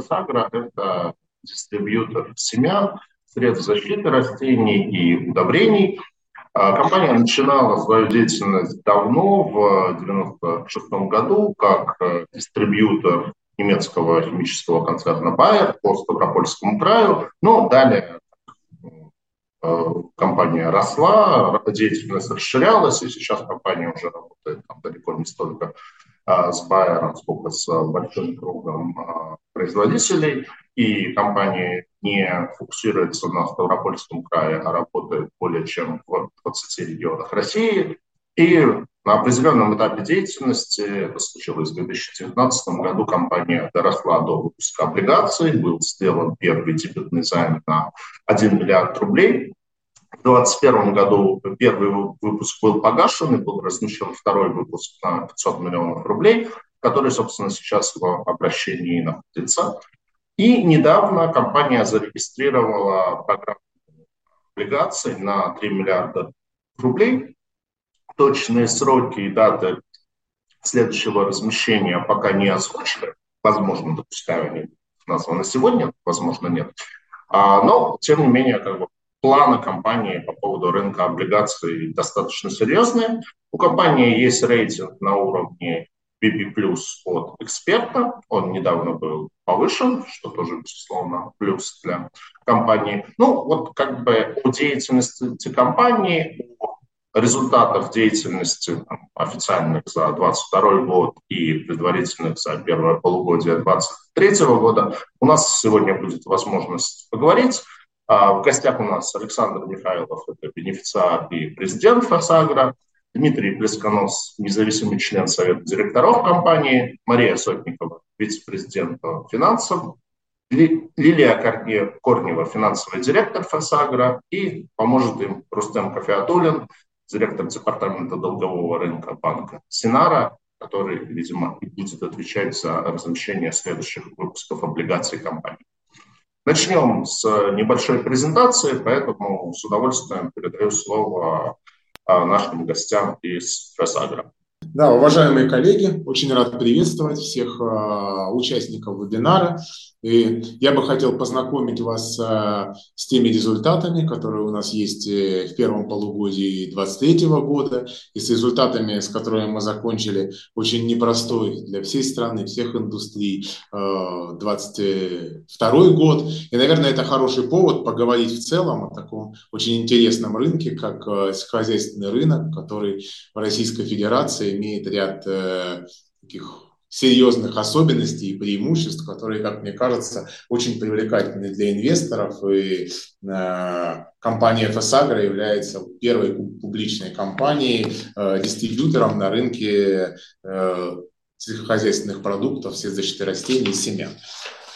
Фэсагра – это дистрибьютор семян, средств защиты растений и удобрений. А, компания начинала свою деятельность давно, в 1996 году, как э, дистрибьютор немецкого химического концерна Bayer по Ставропольскому краю, но далее э, компания росла, деятельность расширялась, и сейчас компания уже работает там, далеко не столько а, с Bayer, сколько с большим кругом производителей. И компания не фокусируется на Ставропольском крае, а работает более чем в 20 регионах России. И на определенном этапе деятельности, это случилось в 2019 году, компания доросла до выпуска облигаций, был сделан первый дебютный займ на 1 миллиард рублей. В 2021 году первый выпуск был погашен и был размещен второй выпуск на 500 миллионов рублей, который, собственно, сейчас в обращении находится. И недавно компания зарегистрировала программу облигаций на 3 миллиарда рублей, точные сроки и даты следующего размещения пока не озвучены. Возможно, допускаю, они названы сегодня, возможно, нет. А, но, тем не менее, как бы, планы компании по поводу рынка облигаций достаточно серьезные. У компании есть рейтинг на уровне BB+, от эксперта. Он недавно был повышен, что тоже, безусловно, плюс для компании. Ну, вот как бы о деятельности компании, о результатов деятельности там, официальных за 2022 год и предварительных за первое полугодие 2023 года у нас сегодня будет возможность поговорить. А, в гостях у нас Александр Михайлов, это бенефициар и президент Фасагра, Дмитрий Плесконос, независимый член Совета директоров компании, Мария Сотникова, вице-президент по финансам, Лилия Корнева, финансовый директор Фасагра, и поможет им Рустем Кафеатулин, директор департамента долгового рынка банка Синара, который, видимо, будет отвечать за размещение следующих выпусков облигаций компании. Начнем с небольшой презентации, поэтому с удовольствием передаю слово нашим гостям из Фресагра. Да, уважаемые коллеги, очень рад приветствовать всех э, участников вебинара. И я бы хотел познакомить вас э, с теми результатами, которые у нас есть э, в первом полугодии 2023 года, и с результатами, с которыми мы закончили очень непростой для всей страны, всех индустрий э, 22 год. И, наверное, это хороший повод поговорить в целом о таком очень интересном рынке, как э, сельскохозяйственный рынок, который в Российской Федерации имеет ряд э, таких серьезных особенностей и преимуществ, которые, как мне кажется, очень привлекательны для инвесторов. И э, компания FSAGRA является первой публичной компанией, э, дистрибьютором на рынке э, сельскохозяйственных продуктов, средств растений и семян.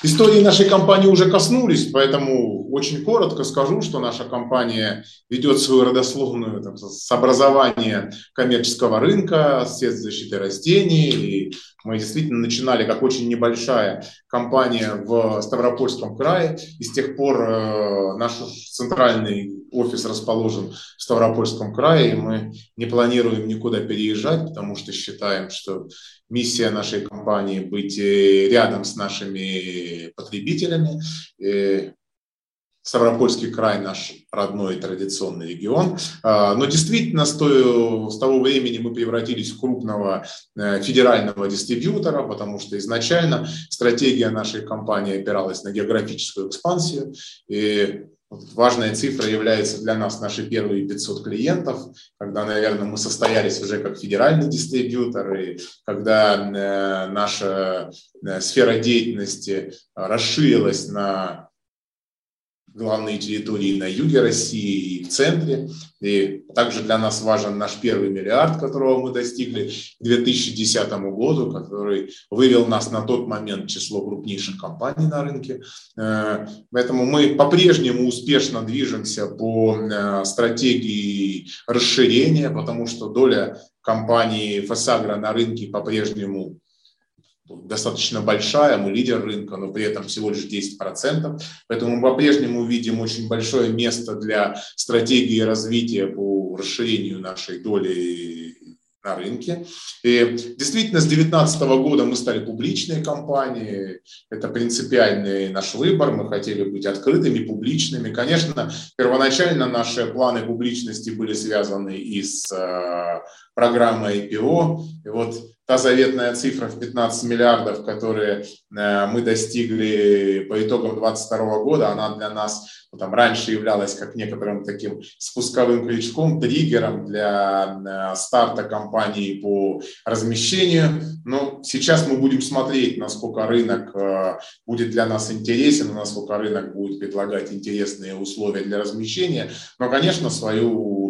Истории нашей компании уже коснулись, поэтому очень коротко скажу, что наша компания ведет свою родословную там, с образования коммерческого рынка, средств защиты растений. И мы действительно начинали как очень небольшая компания в Ставропольском крае, и с тех пор э, наш центральный офис расположен в Ставропольском крае, и мы не планируем никуда переезжать, потому что считаем, что миссия нашей компании быть э, рядом с нашими потребителями. Э, Ставропольский край наш родной традиционный регион. А, но действительно, с того времени мы превратились в крупного э, федерального дистрибьютора, потому что изначально стратегия нашей компании опиралась на географическую экспансию. И Важная цифра является для нас наши первые 500 клиентов, когда, наверное, мы состоялись уже как федеральный дистрибьютор, и когда э, наша э, сфера деятельности расширилась на главные территории на юге России и в центре. И также для нас важен наш первый миллиард, которого мы достигли к 2010 году, который вывел нас на тот момент число крупнейших компаний на рынке. Э, поэтому мы по-прежнему успешно движемся по э, стратегии расширения, потому что доля компании Фасагра на рынке по-прежнему достаточно большая, мы лидер рынка, но при этом всего лишь 10%. Поэтому мы по-прежнему видим очень большое место для стратегии развития по расширению нашей доли на рынке. И действительно, с 2019 года мы стали публичной компанией. Это принципиальный наш выбор. Мы хотели быть открытыми, публичными. Конечно, первоначально наши планы публичности были связаны и с э, программой IPO. И вот та заветная цифра в 15 миллиардов, которые э, мы достигли по итогам 2022 года, она для нас ну, там, раньше являлась как некоторым таким спусковым крючком, триггером для э, старта компании по размещению. Но сейчас мы будем смотреть, насколько рынок э, будет для нас интересен, насколько рынок будет предлагать интересные условия для размещения. Но, конечно, свою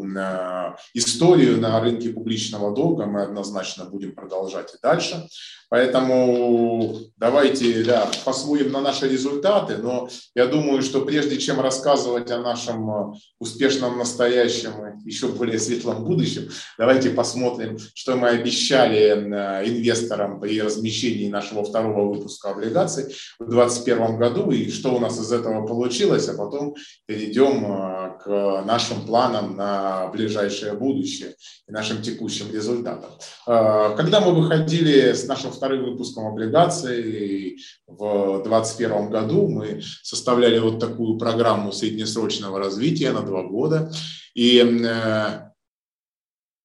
историю на рынке публичного долга мы однозначно будем продолжать и дальше. Поэтому давайте да, посмотрим на наши результаты, но я думаю, что прежде чем рассказывать о нашем э, успешном настоящем и еще более светлом будущем, давайте посмотрим, что мы обещали э, инвесторам при размещении нашего второго выпуска облигаций в 2021 году и что у нас из этого получилось, а потом перейдем э, к нашим планам на ближайшее будущее и нашим текущим результатам. Когда мы выходили с нашим вторым выпуском облигаций. В 2021 году мы составляли вот такую программу среднесрочного развития на два года. И э,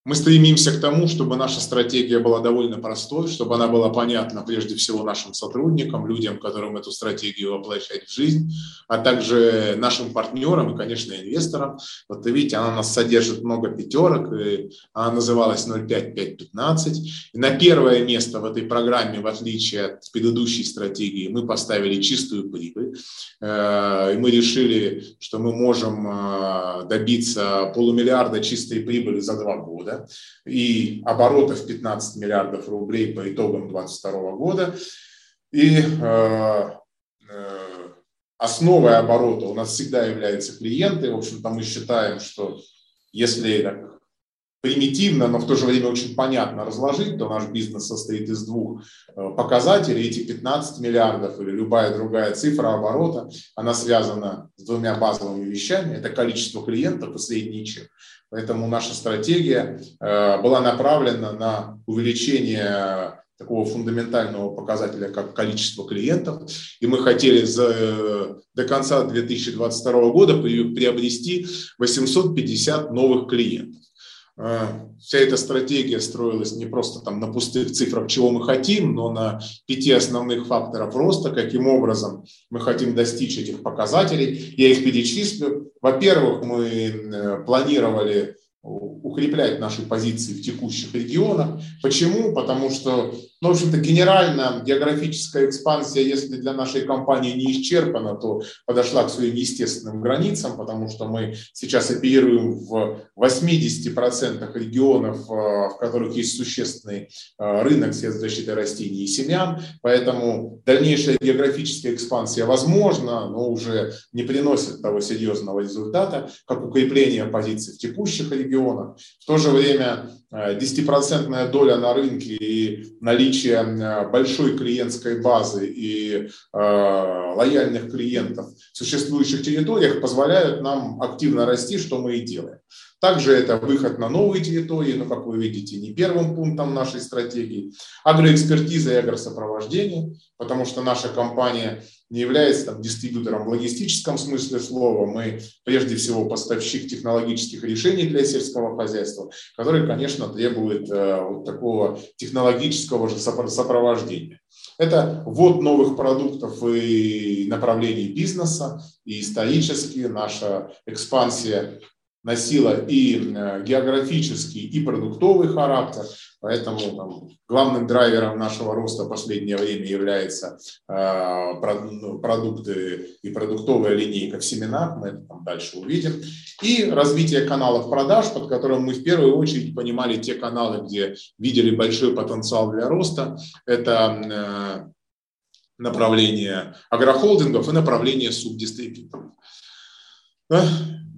мы стремимся к тому, чтобы наша стратегия была довольно простой, чтобы она была понятна прежде всего нашим сотрудникам, людям, которым эту стратегию воплощать в жизнь, а также нашим партнерам и, конечно, инвесторам. Вот видите, она у нас содержит много пятерок, и она называлась 05515. И на первое место в этой программе, в отличие от предыдущей стратегии, мы поставили чистую прибыль. Э, и мы решили, что мы можем э, добиться полумиллиарда чистой прибыли за два года и оборотов 15 миллиардов рублей по итогам 2022 года. И э, э, основой оборота у нас всегда являются клиенты. В общем-то, мы считаем, что если так, примитивно, но в то же время очень понятно разложить, то наш бизнес состоит из двух э, показателей. Эти 15 миллиардов или любая другая цифра оборота, она связана с двумя базовыми вещами. Это количество клиентов и средний чек. Поэтому наша стратегия э, была направлена на увеличение такого фундаментального показателя, как количество клиентов. И мы хотели за, до конца 2022 года приобрести 850 новых клиентов. Э, вся эта стратегия строилась не просто там на пустых цифрах, чего мы хотим, но на пяти основных факторов роста, каким образом мы хотим достичь этих показателей. Я их перечислю. Во-первых, мы э, планировали укреплять наши позиции в текущих регионах. Почему? Потому что, ну, в общем-то, генерально географическая экспансия, если для нашей компании не исчерпана, то подошла к своим естественным границам, потому что мы сейчас оперируем в 80% регионов, э, в которых есть существенный э, рынок средств защиты растений и семян, поэтому дальнейшая географическая экспансия возможна, но уже не приносит того серьезного результата, как укрепление позиций в текущих регионах. В то же время 10% э, доля на рынке и наличие э, большой клиентской базы и э, лояльных клиентов в существующих территориях позволяют нам активно расти, что мы и делаем. Также это выход на новые территории, но, как вы видите, не первым пунктом нашей стратегии. Агроэкспертиза и агросопровождение, потому что наша компания не является там, дистрибьютором в логистическом смысле слова. Мы прежде всего поставщик технологических решений для сельского хозяйства, которые, конечно, требуют э, вот такого технологического же сопровождения. Это ввод новых продуктов и направлений бизнеса, и исторически наша экспансия носила и э, географический, и продуктовый характер. Поэтому там, главным драйвером нашего роста в последнее время является э, ну, продукты и продуктовая линейка в семенах. Мы это там дальше увидим. И развитие каналов продаж, под которым мы в первую очередь понимали те каналы, где видели большой потенциал для роста. Это э, направление агрохолдингов и направление субдистрибьюторов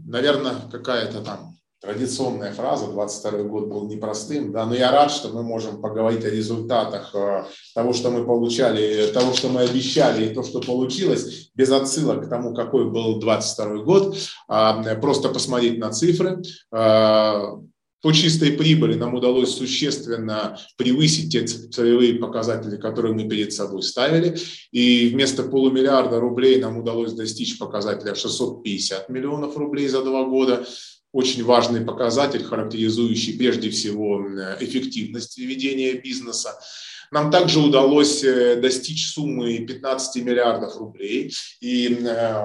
наверное, какая-то там традиционная фраза, 22 год был непростым, да, но я рад, что мы можем поговорить о результатах э, того, что мы получали, того, что мы обещали и то, что получилось, без отсылок к тому, какой был 22 год, а просто посмотреть на цифры. По чистой прибыли нам удалось существенно превысить те целевые показатели, которые мы перед собой ставили. И вместо полумиллиарда рублей нам удалось достичь показателя 650 миллионов рублей за два года. Очень важный показатель, характеризующий прежде всего эффективность ведения бизнеса. Нам также удалось э, достичь суммы 15 миллиардов рублей. И э,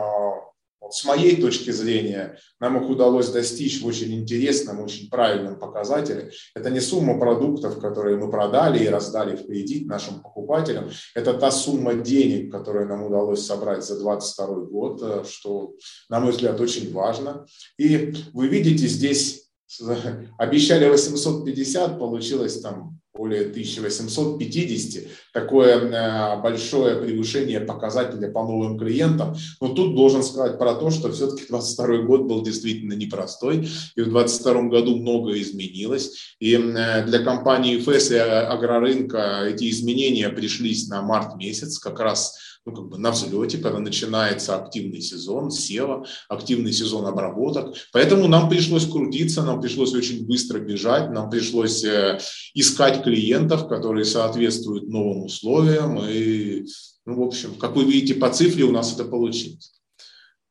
с моей точки зрения, нам их удалось достичь в очень интересном, очень правильном показателе. Это не сумма продуктов, которые мы продали и раздали в кредит нашим покупателям. Это та сумма денег, которую нам удалось собрать за 2022 год, э, что, на мой взгляд, очень важно. И вы видите здесь, обещали 850, получилось там более 1850, такое э, большое превышение показателя по новым клиентам. Но тут должен сказать про то, что все-таки 22 год был действительно непростой, и в 22 году многое изменилось. И э, для компании ФЭС и агрорынка эти изменения пришлись на март месяц, как раз ну, как бы на взлете, когда начинается активный сезон сева, активный сезон обработок. Поэтому нам пришлось крутиться, нам пришлось очень быстро бежать, нам пришлось э, искать клиентов, которые соответствуют новым условиям. И, ну, в общем, как вы видите по цифре, у нас это получилось.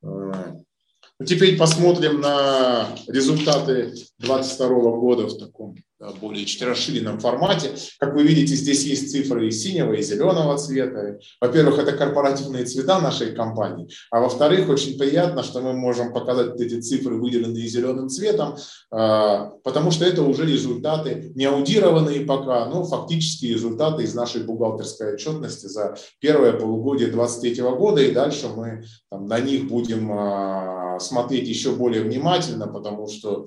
Э, ну, теперь посмотрим на результаты 2022 года в таком более расширенном формате. Как вы видите, здесь есть цифры и синего, и зеленого цвета. Во-первых, это корпоративные цвета нашей компании, а во-вторых, очень приятно, что мы можем показать эти цифры, выделенные зеленым цветом, а, потому что это уже результаты не аудированные пока, но фактически результаты из нашей бухгалтерской отчетности за первое полугодие 2023 года, и дальше мы там, на них будем а, смотреть еще более внимательно, потому что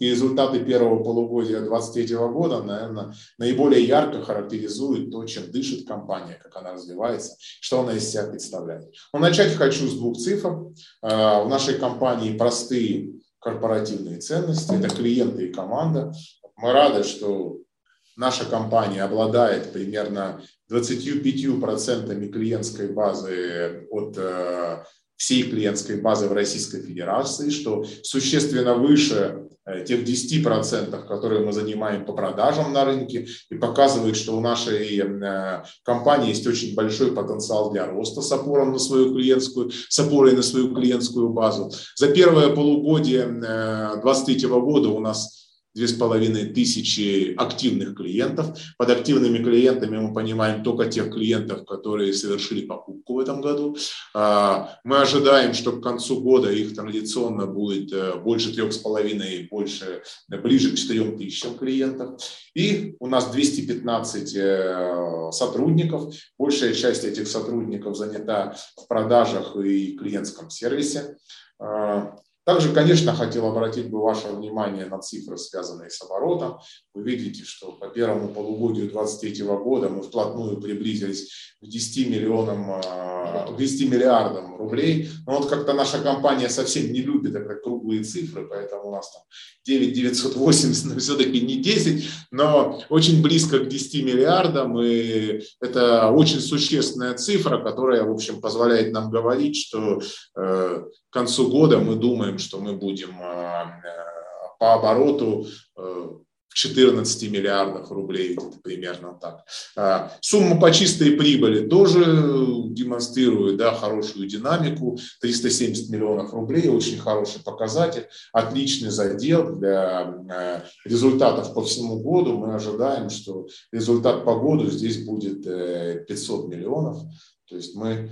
результаты первого полугодия 20 2023 года, наверное, наиболее ярко характеризует то, чем дышит компания, как она развивается, что она из себя представляет. Но начать хочу с двух цифр. А, в нашей компании простые корпоративные ценности, это клиенты и команда. Мы рады, что наша компания обладает примерно 25% клиентской базы от э, всей клиентской базы в Российской Федерации, что существенно выше э, тех 10%, которые мы занимаем по продажам на рынке, и показывает, что у нашей э, компании есть очень большой потенциал для роста с опором на свою клиентскую, с опорой на свою клиентскую базу. За первое полугодие 2023 э, года у нас две с половиной тысячи активных клиентов. Под активными клиентами мы понимаем только тех клиентов, которые совершили покупку в этом году. А, мы ожидаем, что к концу года их традиционно будет э, больше трех с половиной, больше, э, ближе к четырем тысячам клиентов. И у нас 215 э, сотрудников. Большая часть этих сотрудников занята в продажах и клиентском сервисе. А, также, конечно, хотел обратить бы ваше внимание на цифры, связанные с оборотом. Вы видите, что по первому полугодию 2023 года мы вплотную приблизились к 10 миллионам, к 10 миллиардам рублей. Но вот как-то наша компания совсем не любит это круглые цифры, поэтому у нас там 9 980, но все-таки не 10, но очень близко к 10 миллиардам. И это очень существенная цифра, которая, в общем, позволяет нам говорить, что э, к концу года мы думаем, что мы будем э, по обороту э, в 14 миллиардах рублей, это примерно так. А, сумма по чистой прибыли тоже демонстрирует да, хорошую динамику, 370 миллионов рублей, очень хороший показатель, отличный задел для э, результатов по всему году. Мы ожидаем, что результат по году здесь будет 500 миллионов, то есть мы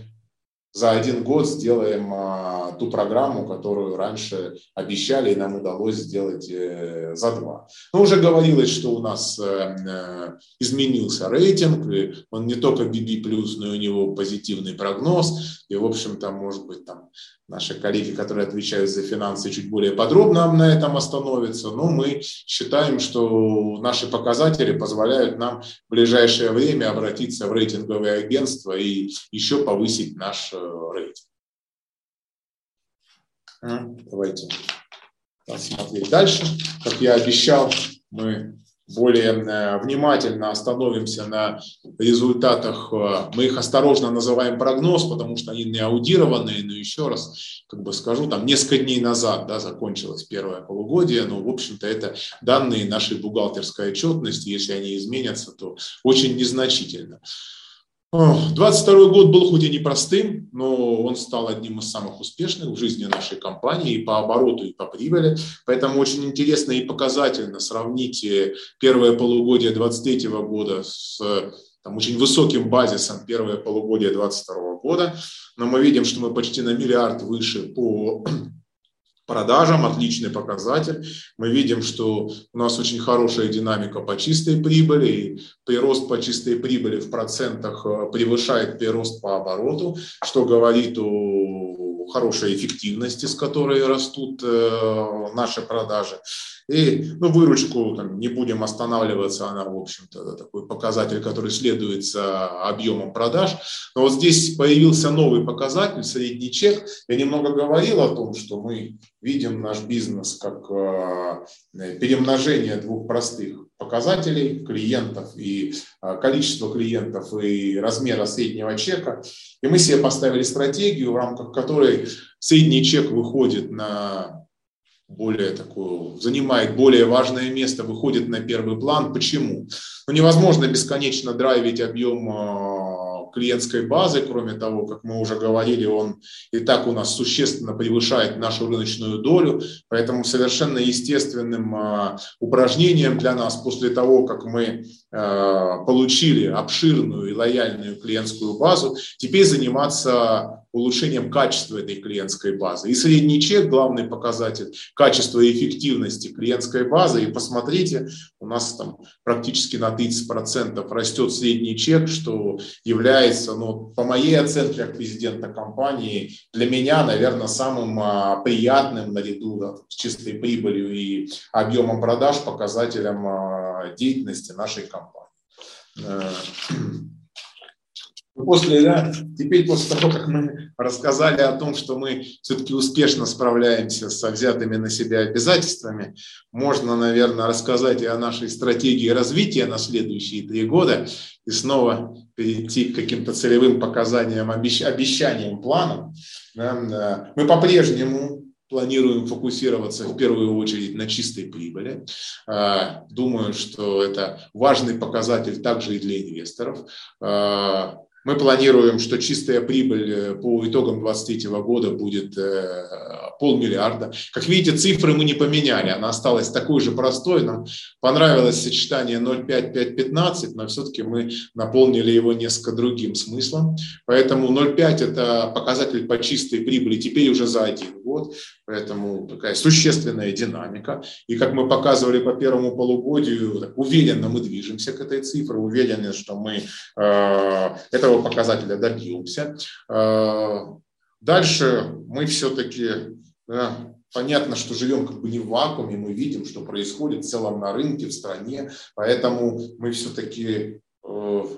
за один год сделаем а, ту программу, которую раньше обещали, и нам удалось сделать э, за два. Но уже говорилось, что у нас э, э, изменился рейтинг, он не только BB+, но и у него позитивный прогноз, и, в общем-то, может быть, там наши коллеги, которые отвечают за финансы, чуть более подробно на этом остановятся, но мы считаем, что наши показатели позволяют нам в ближайшее время обратиться в рейтинговое агентство и еще повысить наш э, рейтинг. Давайте посмотреть дальше. Как я обещал, мы более э, внимательно остановимся на результатах. Э, мы их осторожно называем прогноз, потому что они не аудированные, но еще раз как бы скажу, там несколько дней назад да, закончилось первое полугодие, но, в общем-то, это данные нашей бухгалтерской отчетности, если они изменятся, то очень незначительно. 22 год был хоть и непростым, но он стал одним из самых успешных в жизни нашей компании и по обороту, и по прибыли. Поэтому очень интересно и показательно сравнить первое полугодие 2023 года с там, очень высоким базисом первое полугодие 2022 года. Но мы видим, что мы почти на миллиард выше по продажам, отличный показатель. Мы видим, что у нас очень хорошая динамика по чистой прибыли, и прирост по чистой прибыли в процентах э, превышает прирост по обороту, что говорит о хорошей эффективности, с которой растут э, наши продажи. И ну, выручку там, не будем останавливаться, она, в общем-то, такой показатель, который следует за объемом продаж. Но вот здесь появился новый показатель, средний чек. Я немного говорил о том, что мы видим наш бизнес как э, перемножение двух простых показателей клиентов и э, количество клиентов и размера среднего чека. И мы себе поставили стратегию, в рамках которой средний чек выходит на более такую, занимает более важное место, выходит на первый план. Почему? Ну, невозможно бесконечно драйвить объем а, клиентской базы, кроме того, как мы уже говорили, он и так у нас существенно превышает нашу рыночную долю, поэтому совершенно естественным а, упражнением для нас после того, как мы а, получили обширную и лояльную клиентскую базу, теперь заниматься улучшением качества этой клиентской базы. И средний чек, главный показатель качества и эффективности клиентской базы. И посмотрите, у нас там практически на 30% растет средний чек, что является, ну, по моей оценке как президента компании, для меня, наверное, самым а, приятным наряду да, с чистой прибылью и объемом продаж показателем а, деятельности нашей компании. После, да, теперь после того, как мы рассказали о том, что мы все-таки успешно справляемся со взятыми на себя обязательствами, можно, наверное, рассказать и о нашей стратегии развития на следующие три года и снова перейти к каким-то целевым показаниям, обещаниям, планам. Мы по-прежнему планируем фокусироваться в первую очередь на чистой прибыли. А, думаю, что это важный показатель также и для инвесторов. Мы планируем, что чистая прибыль э, по итогам 2023 года будет э, полмиллиарда. Как видите, цифры мы не поменяли, она осталась такой же простой. Нам понравилось сочетание 0,5-5,15, но все-таки мы наполнили его несколько другим смыслом. Поэтому 0,5 это показатель по чистой прибыли теперь уже за один год. Поэтому такая существенная динамика. И как мы показывали по первому полугодию, уверенно мы движемся к этой цифре, уверены, что мы э, этого показателя добьемся. Э, дальше мы все-таки, понятно, что живем как бы не в вакууме, мы видим, что происходит в целом на рынке, в стране, поэтому мы все-таки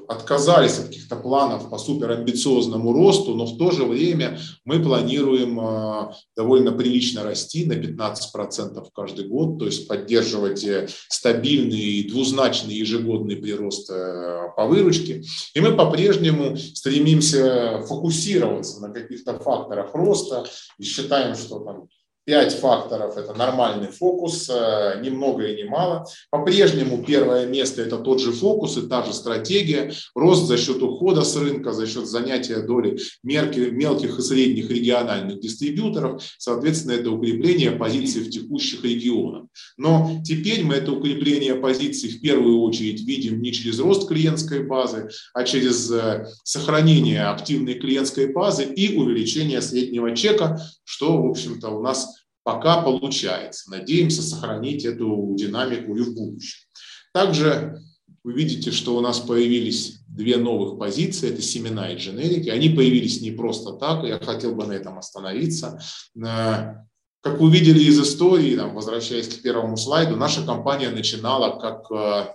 отказались от каких-то планов по суперамбициозному росту, но в то же время мы планируем э, довольно прилично расти на 15% каждый год, то есть поддерживать э, стабильный двузначный ежегодный прирост по выручке. И мы по-прежнему стремимся фокусироваться на каких-то факторах роста и считаем, что там Пять факторов – это нормальный фокус, э, ни много и ни мало. По-прежнему первое место – это тот же фокус и та же стратегия. Рост за счет ухода с рынка, за счет занятия доли мелких и средних региональных дистрибьюторов. Соответственно, это укрепление позиций в текущих регионах. Но теперь мы это укрепление позиций в первую очередь видим не через рост клиентской базы, а через э, сохранение активной клиентской базы и увеличение среднего чека, что, в общем-то, у нас пока получается. Надеемся сохранить эту динамику и в будущем. Также вы видите, что у нас появились две новых позиции, это семена и дженерики. Они появились не просто так, я хотел бы на этом остановиться. Э, как вы видели из истории, возвращаясь к первому слайду, наша компания начинала как э,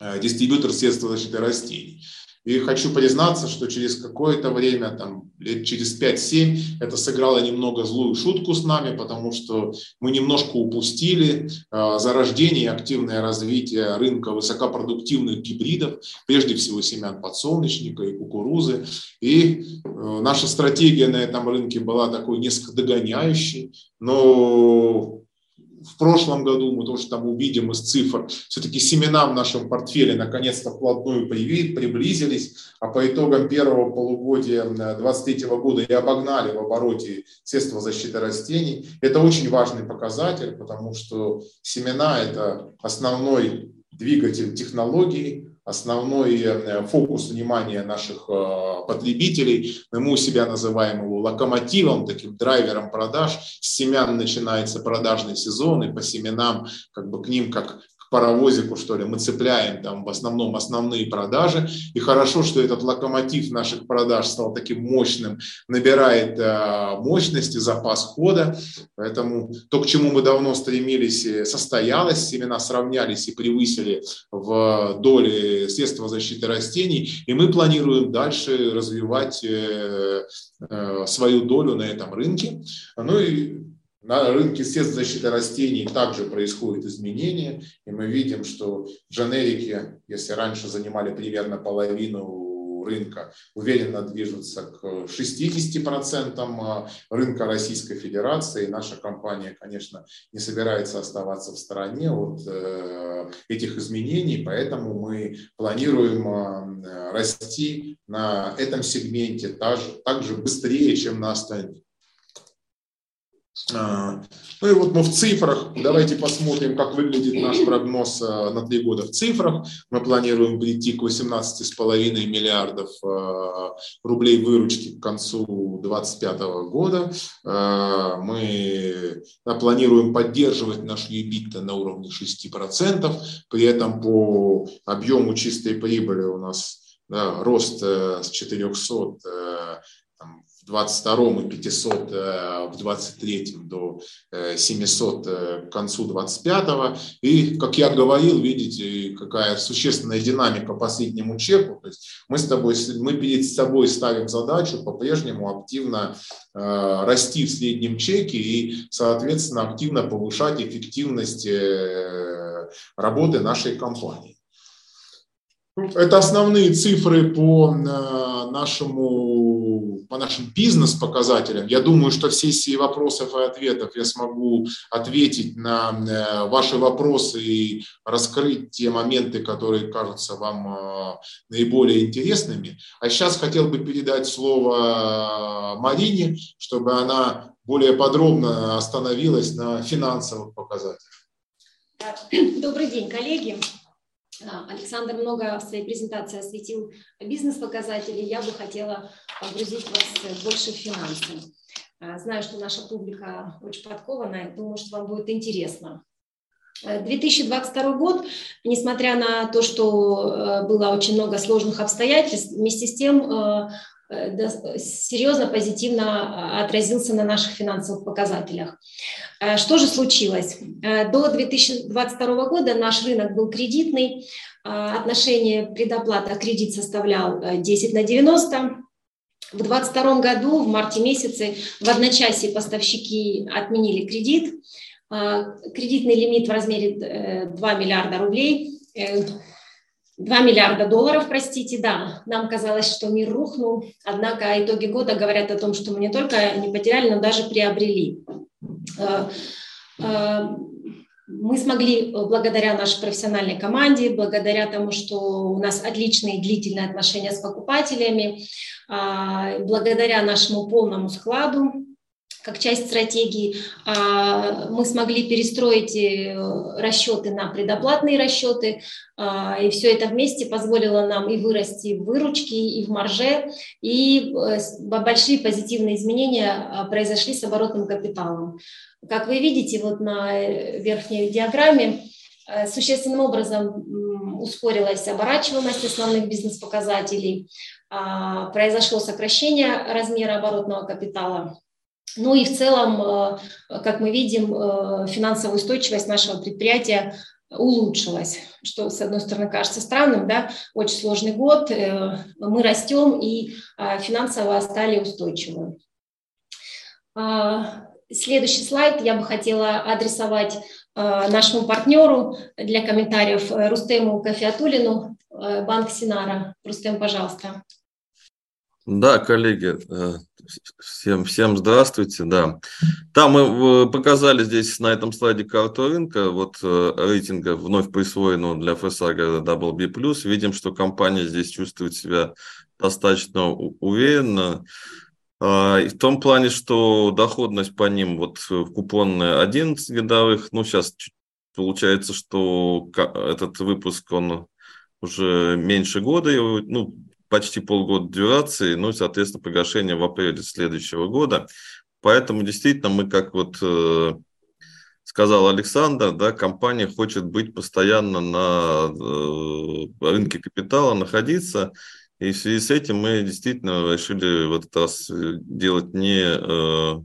э, дистрибьютор средств защиты растений. И хочу признаться, что через какое-то время, там, лет через 5-7, это сыграло немного злую шутку с нами, потому что мы немножко упустили э, зарождение и активное развитие рынка высокопродуктивных гибридов, прежде всего семян подсолнечника и кукурузы. И э, наша стратегия на этом рынке была такой несколько догоняющей, но в прошлом году, мы тоже там увидим из цифр, все-таки семена в нашем портфеле наконец-то вплотную приблизились, а по итогам первого полугодия 2023 года и обогнали в обороте средства защиты растений. Это очень важный показатель, потому что семена – это основной двигатель технологий, основной э, фокус внимания наших э, потребителей. Мы у себя называем его локомотивом, таким драйвером продаж. С семян начинается продажный сезон, и по семенам как бы к ним как паровозику, что ли, мы цепляем там в основном основные продажи. И хорошо, что этот локомотив наших продаж стал таким мощным, набирает э, мощности, запас хода. Поэтому то, к чему мы давно стремились, э, состоялось. Семена сравнялись и превысили в доле средства защиты растений. И мы планируем дальше развивать э, э, свою долю на этом рынке. Ну и на рынке средств защиты растений также происходят изменения, и мы видим, что дженерики, если раньше занимали примерно половину рынка, уверенно движутся к 60% а, рынка Российской Федерации. Наша компания, конечно, не собирается оставаться в стороне от э, этих изменений, поэтому мы планируем а, расти на этом сегменте также быстрее, чем на остальных. А, ну и вот мы в цифрах, давайте посмотрим, как выглядит наш прогноз а, на три года в цифрах. Мы планируем прийти к 18,5 миллиардов а, рублей выручки к концу 2025 года. Мы планируем поддерживать наш EBITDA на уровне 6%, при этом по объему чистой прибыли у нас да, рост э, с 400 22 и 500 э, в 23 до 700 э, э, к концу 25 И, как я говорил, видите, какая существенная динамика по среднему чеку. То есть мы, с тобой, мы перед собой ставим задачу по-прежнему активно э, расти в среднем чеке и, соответственно, активно повышать эффективность э, работы нашей компании. Это основные цифры по нашему по нашим бизнес-показателям. Я думаю, что в сессии вопросов и ответов я смогу ответить на э, ваши вопросы и раскрыть те моменты, которые кажутся вам э, наиболее интересными. А сейчас хотел бы передать слово э, Марине, чтобы она более подробно остановилась на финансовых показателях. Добрый день, коллеги. Александр много в своей презентации осветил бизнес-показатели. Я бы хотела погрузить вас больше в финансы. А, знаю, что наша публика очень подкованная. Думаю, что вам будет интересно. 2022 э, год, несмотря на то, что э, было очень много сложных обстоятельств, вместе с тем э, серьезно позитивно отразился на наших финансовых показателях. Что же случилось? До 2022 года наш рынок был кредитный, отношение предоплата кредит составлял 10 на 90, в 2022 году, в марте месяце, в одночасье поставщики отменили кредит. Кредитный лимит в размере 2 миллиарда рублей 2 миллиарда долларов, простите, да, нам казалось, что мир рухнул, однако итоги года говорят о том, что мы не только не потеряли, но даже приобрели. Э, э, мы смогли благодаря нашей профессиональной команде, благодаря тому, что у нас отличные длительные отношения с покупателями, э, благодаря нашему полному складу, как часть стратегии, а, мы смогли перестроить э, расчеты на предоплатные расчеты, а, и все это вместе позволило нам и вырасти в выручке, и в марже, и э, большие позитивные изменения а, произошли с оборотным капиталом. Как вы видите вот на э, верхней диаграмме, существенным образом ускорилась оборачиваемость основных бизнес-показателей, произошло сокращение размера оборотного капитала, ну и в целом, э, как мы видим, э, финансовая устойчивость нашего предприятия улучшилась, что, с одной стороны, кажется странным, да, очень сложный год, э, мы растем и а, финансово стали устойчивы. А, следующий слайд я бы хотела адресовать а, нашему партнеру для комментариев Рустему Кафиатулину, Банк Синара. Рустем, пожалуйста. Да, коллеги, э, всем, всем здравствуйте, да. Там мы показали здесь на этом слайде карту рынка, вот э, рейтинга вновь присвоенного для FSA Double B+. Видим, что компания здесь чувствует себя достаточно уверенно. А, и в том плане, что доходность по ним вот купонная 11 годовых, ну сейчас получается, что этот выпуск, он уже меньше года, ну, почти полгода дюрации, ну, соответственно, погашение в апреле следующего года. Поэтому действительно мы, как вот э, сказал Александр, да, компания хочет быть постоянно на э, рынке капитала, находиться. И в связи с этим мы действительно решили в этот раз делать не э,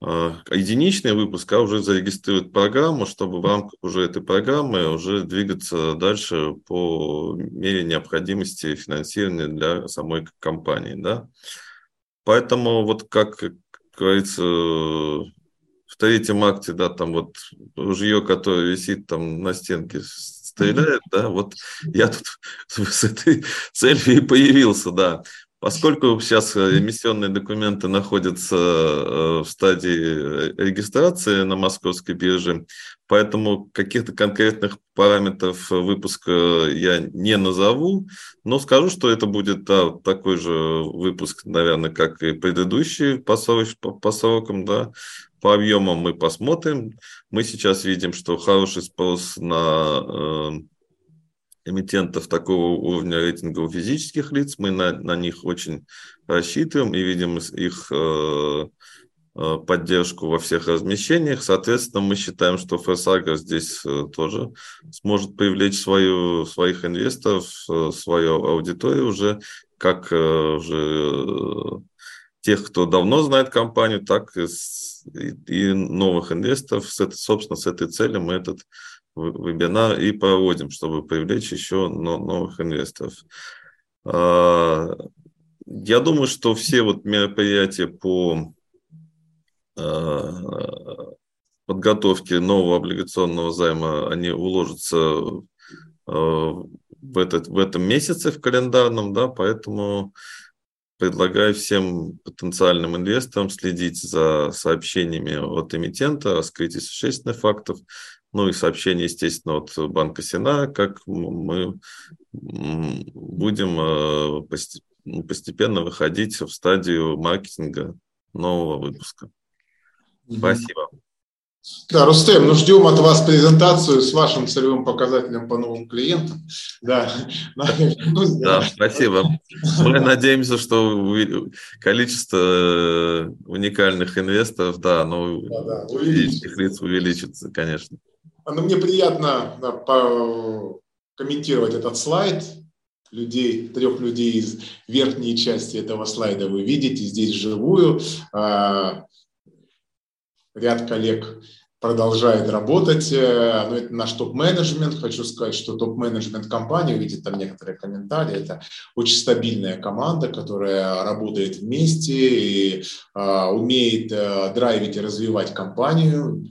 единичный выпуск, а уже зарегистрировать программу, чтобы в рамках уже этой программы уже двигаться дальше по мере необходимости финансирования для самой компании. Да? Поэтому вот как говорится, в третьем акте, да, там вот ружье, которое висит там на стенке, стреляет, да, вот я тут с этой целью и появился, да. Поскольку сейчас э, эмиссионные документы находятся э, в стадии регистрации на московской бирже, поэтому каких-то конкретных параметров выпуска я не назову, но скажу, что это будет да, такой же выпуск, наверное, как и предыдущий по, по, срокам, да, по объемам мы посмотрим. Мы сейчас видим, что хороший спрос на э, эмитентов такого уровня рейтинга у физических лиц. Мы на, на них очень рассчитываем и видим их э, э, поддержку во всех размещениях. Соответственно, мы считаем, что Ферсага здесь э, тоже сможет привлечь свою, своих инвесторов, э, свою аудиторию уже, как уже тех, кто давно знает компанию, так и, и новых инвесторов. С собственно, с этой целью мы этот вебинар и проводим, чтобы привлечь еще новых инвесторов. А, я думаю, что все вот мероприятия по а, подготовке нового облигационного займа, они уложатся а, в, этот, в этом месяце в календарном, да, поэтому предлагаю всем потенциальным инвесторам следить за сообщениями от эмитента, раскрытие существенных фактов, ну и сообщение, естественно, от Банка Сина, как мы будем э, постепенно выходить в стадию маркетинга нового выпуска. Спасибо. Да, Рустем, ну ждем от вас презентацию с вашим целевым показателем по новым клиентам. Да, да спасибо. Мы надеемся, что количество э, уникальных инвесторов, да, но да, да, лиц увеличится, конечно. Но мне приятно комментировать этот слайд. Людей, трех людей из верхней части этого слайда вы видите здесь живую. А, ряд коллег продолжает работать. Э, но это наш топ-менеджмент. Хочу сказать, что топ-менеджмент компании, видите там некоторые комментарии, это очень стабильная команда, которая работает вместе и а, умеет а, драйвить и развивать компанию.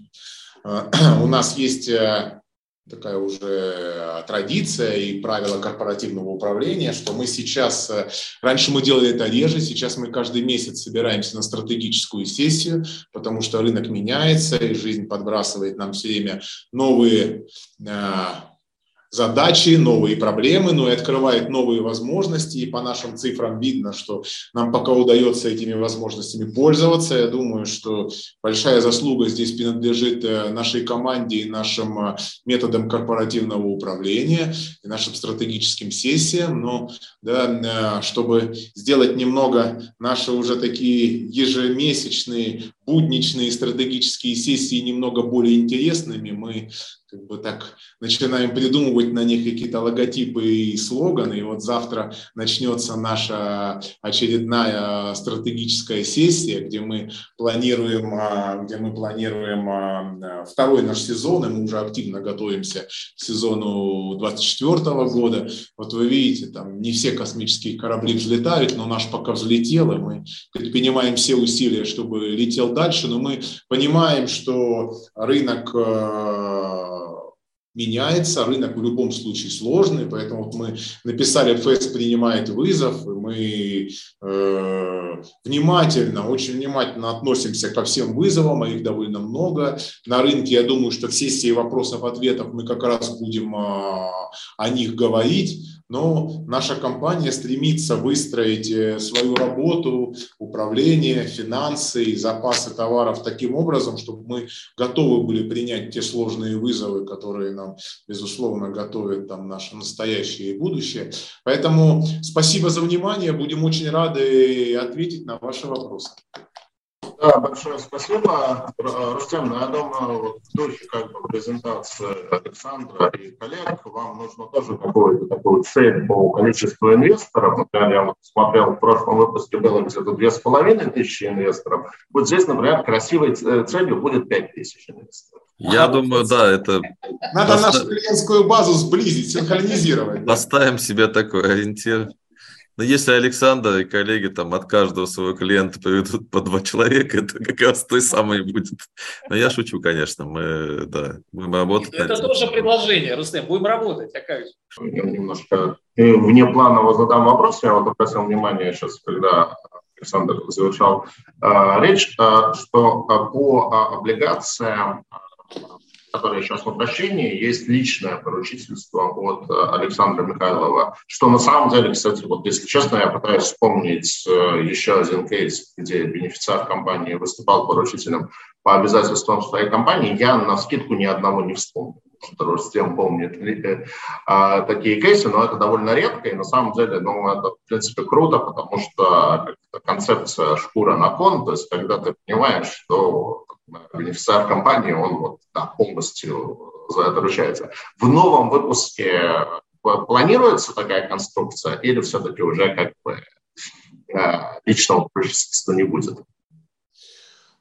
А, у нас есть э, такая уже традиция и правила корпоративного управления, что мы сейчас, э, раньше мы делали это реже, сейчас мы каждый месяц собираемся на стратегическую сессию, потому что рынок меняется, и жизнь подбрасывает нам все время новые э, задачи, новые проблемы, но и открывает новые возможности. И по нашим цифрам видно, что нам пока удается этими возможностями пользоваться. Я думаю, что большая заслуга здесь принадлежит э, нашей команде и нашим э, методам корпоративного управления, и нашим стратегическим сессиям. Но да, э, чтобы сделать немного наши уже такие ежемесячные будничные стратегические сессии немного более интересными, мы как бы так начинаем придумывать на них какие-то логотипы и слоганы. И вот завтра начнется наша очередная стратегическая сессия, где мы планируем, а, где мы планируем а, второй наш сезон, и мы уже активно готовимся к сезону 2024 года. Вот вы видите, там не все космические корабли взлетают, но наш пока взлетел, и мы предпринимаем все усилия, чтобы летел дальше, но мы понимаем, что рынок э, меняется, рынок в любом случае сложный, поэтому вот мы написали ФЭС принимает вызов, и мы э, внимательно, очень внимательно относимся ко всем вызовам, а их довольно много. На рынке, я думаю, что в сессии вопросов-ответов мы как раз будем э, о них говорить но наша компания стремится выстроить э, свою работу, управление, финансы и запасы товаров таким образом, чтобы мы готовы были принять те сложные вызовы, которые нам, безусловно, готовят там наше настоящее и будущее. Поэтому спасибо за внимание, будем очень рады ответить на ваши вопросы. Да, большое спасибо. Рустем, ну, я думаю, вот в духе как бы презентации Александра и коллег вам нужно тоже какую-то такую цель по количеству инвесторов. Например, я вот смотрел, в прошлом выпуске было где-то две с половиной тысячи инвесторов. Вот здесь, например, красивой целью будет пять тысяч инвесторов. Я а думаю, да, это... Надо Поста... нашу клиентскую базу сблизить, синхронизировать. Поставим себе такой ориентир. Но если Александр и коллеги там от каждого своего клиента приведут по два человека, это как раз той самой будет. Но я шучу, конечно. Мы, да, будем работать. Это тоже предложение, Рустем. Будем работать, Акавич. Немножко вне плана задам вопрос. Я вот обратил внимание сейчас, когда Александр завершал э, речь, э, что э, по облигациям которое сейчас в обращении, есть личное поручительство от э, Александра Михайлова, что на самом деле, кстати, вот если честно, я пытаюсь вспомнить э, еще один кейс, где бенефициар компании выступал поручителем по обязательствам своей компании, я на скидку ни одного не вспомнил. Тем помнит э, а, такие кейсы, но это довольно редко, и на самом деле, ну, это, в принципе, круто, потому что концепция шкура на кон, то есть когда ты понимаешь, что бенефициар компании, он вот, да, полностью за это ручается. В новом выпуске планируется такая конструкция или все-таки уже как бы э, личного прочества не будет?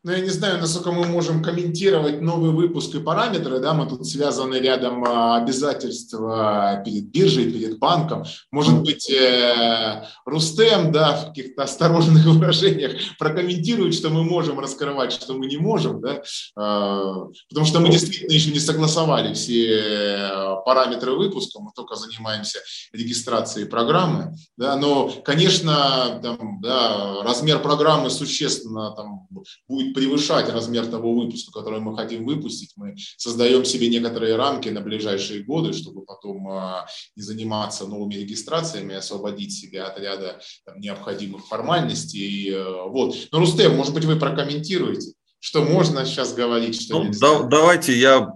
Ну, я не знаю, насколько мы можем комментировать новый выпуск и параметры, да, мы тут связаны рядом а, обязательства перед биржей, перед банком. Может быть, э, Рустем, да, в каких-то осторожных выражениях прокомментирует, что мы можем раскрывать, что мы не можем, да, э, потому что мы действительно еще не согласовали все э, параметры выпуска, мы только занимаемся регистрацией программы, да, но, конечно, там, да, размер программы существенно там, будет превышать размер того выпуска, который мы хотим выпустить. Мы создаем себе некоторые рамки на ближайшие годы, чтобы потом а, не заниматься новыми регистрациями, освободить себя от ряда там, необходимых формальностей. Э, вот. Но, Рустем, может быть, вы прокомментируете, что можно сейчас говорить, что ну, да, Давайте я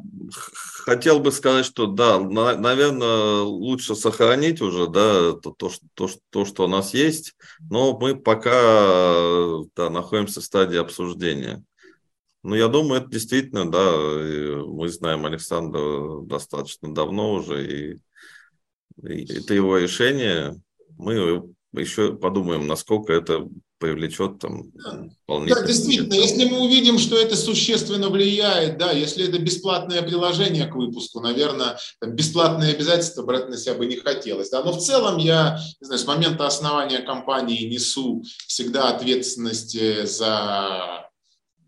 хотел бы сказать, что да, на, наверное, лучше сохранить уже да, то, то, то, то, что у нас есть, но мы пока да, находимся в стадии обсуждения. Ну, я думаю, это действительно, да, мы знаем Александра достаточно давно уже, и, и это его решение. Мы еще подумаем, насколько это привлечет там Да, действительно, если мы увидим, что это существенно влияет, да, если это бесплатное приложение к выпуску, наверное, там, бесплатные обязательства брать на себя бы не хотелось. Да, но в целом я, не знаю, с момента основания компании несу всегда ответственность э, за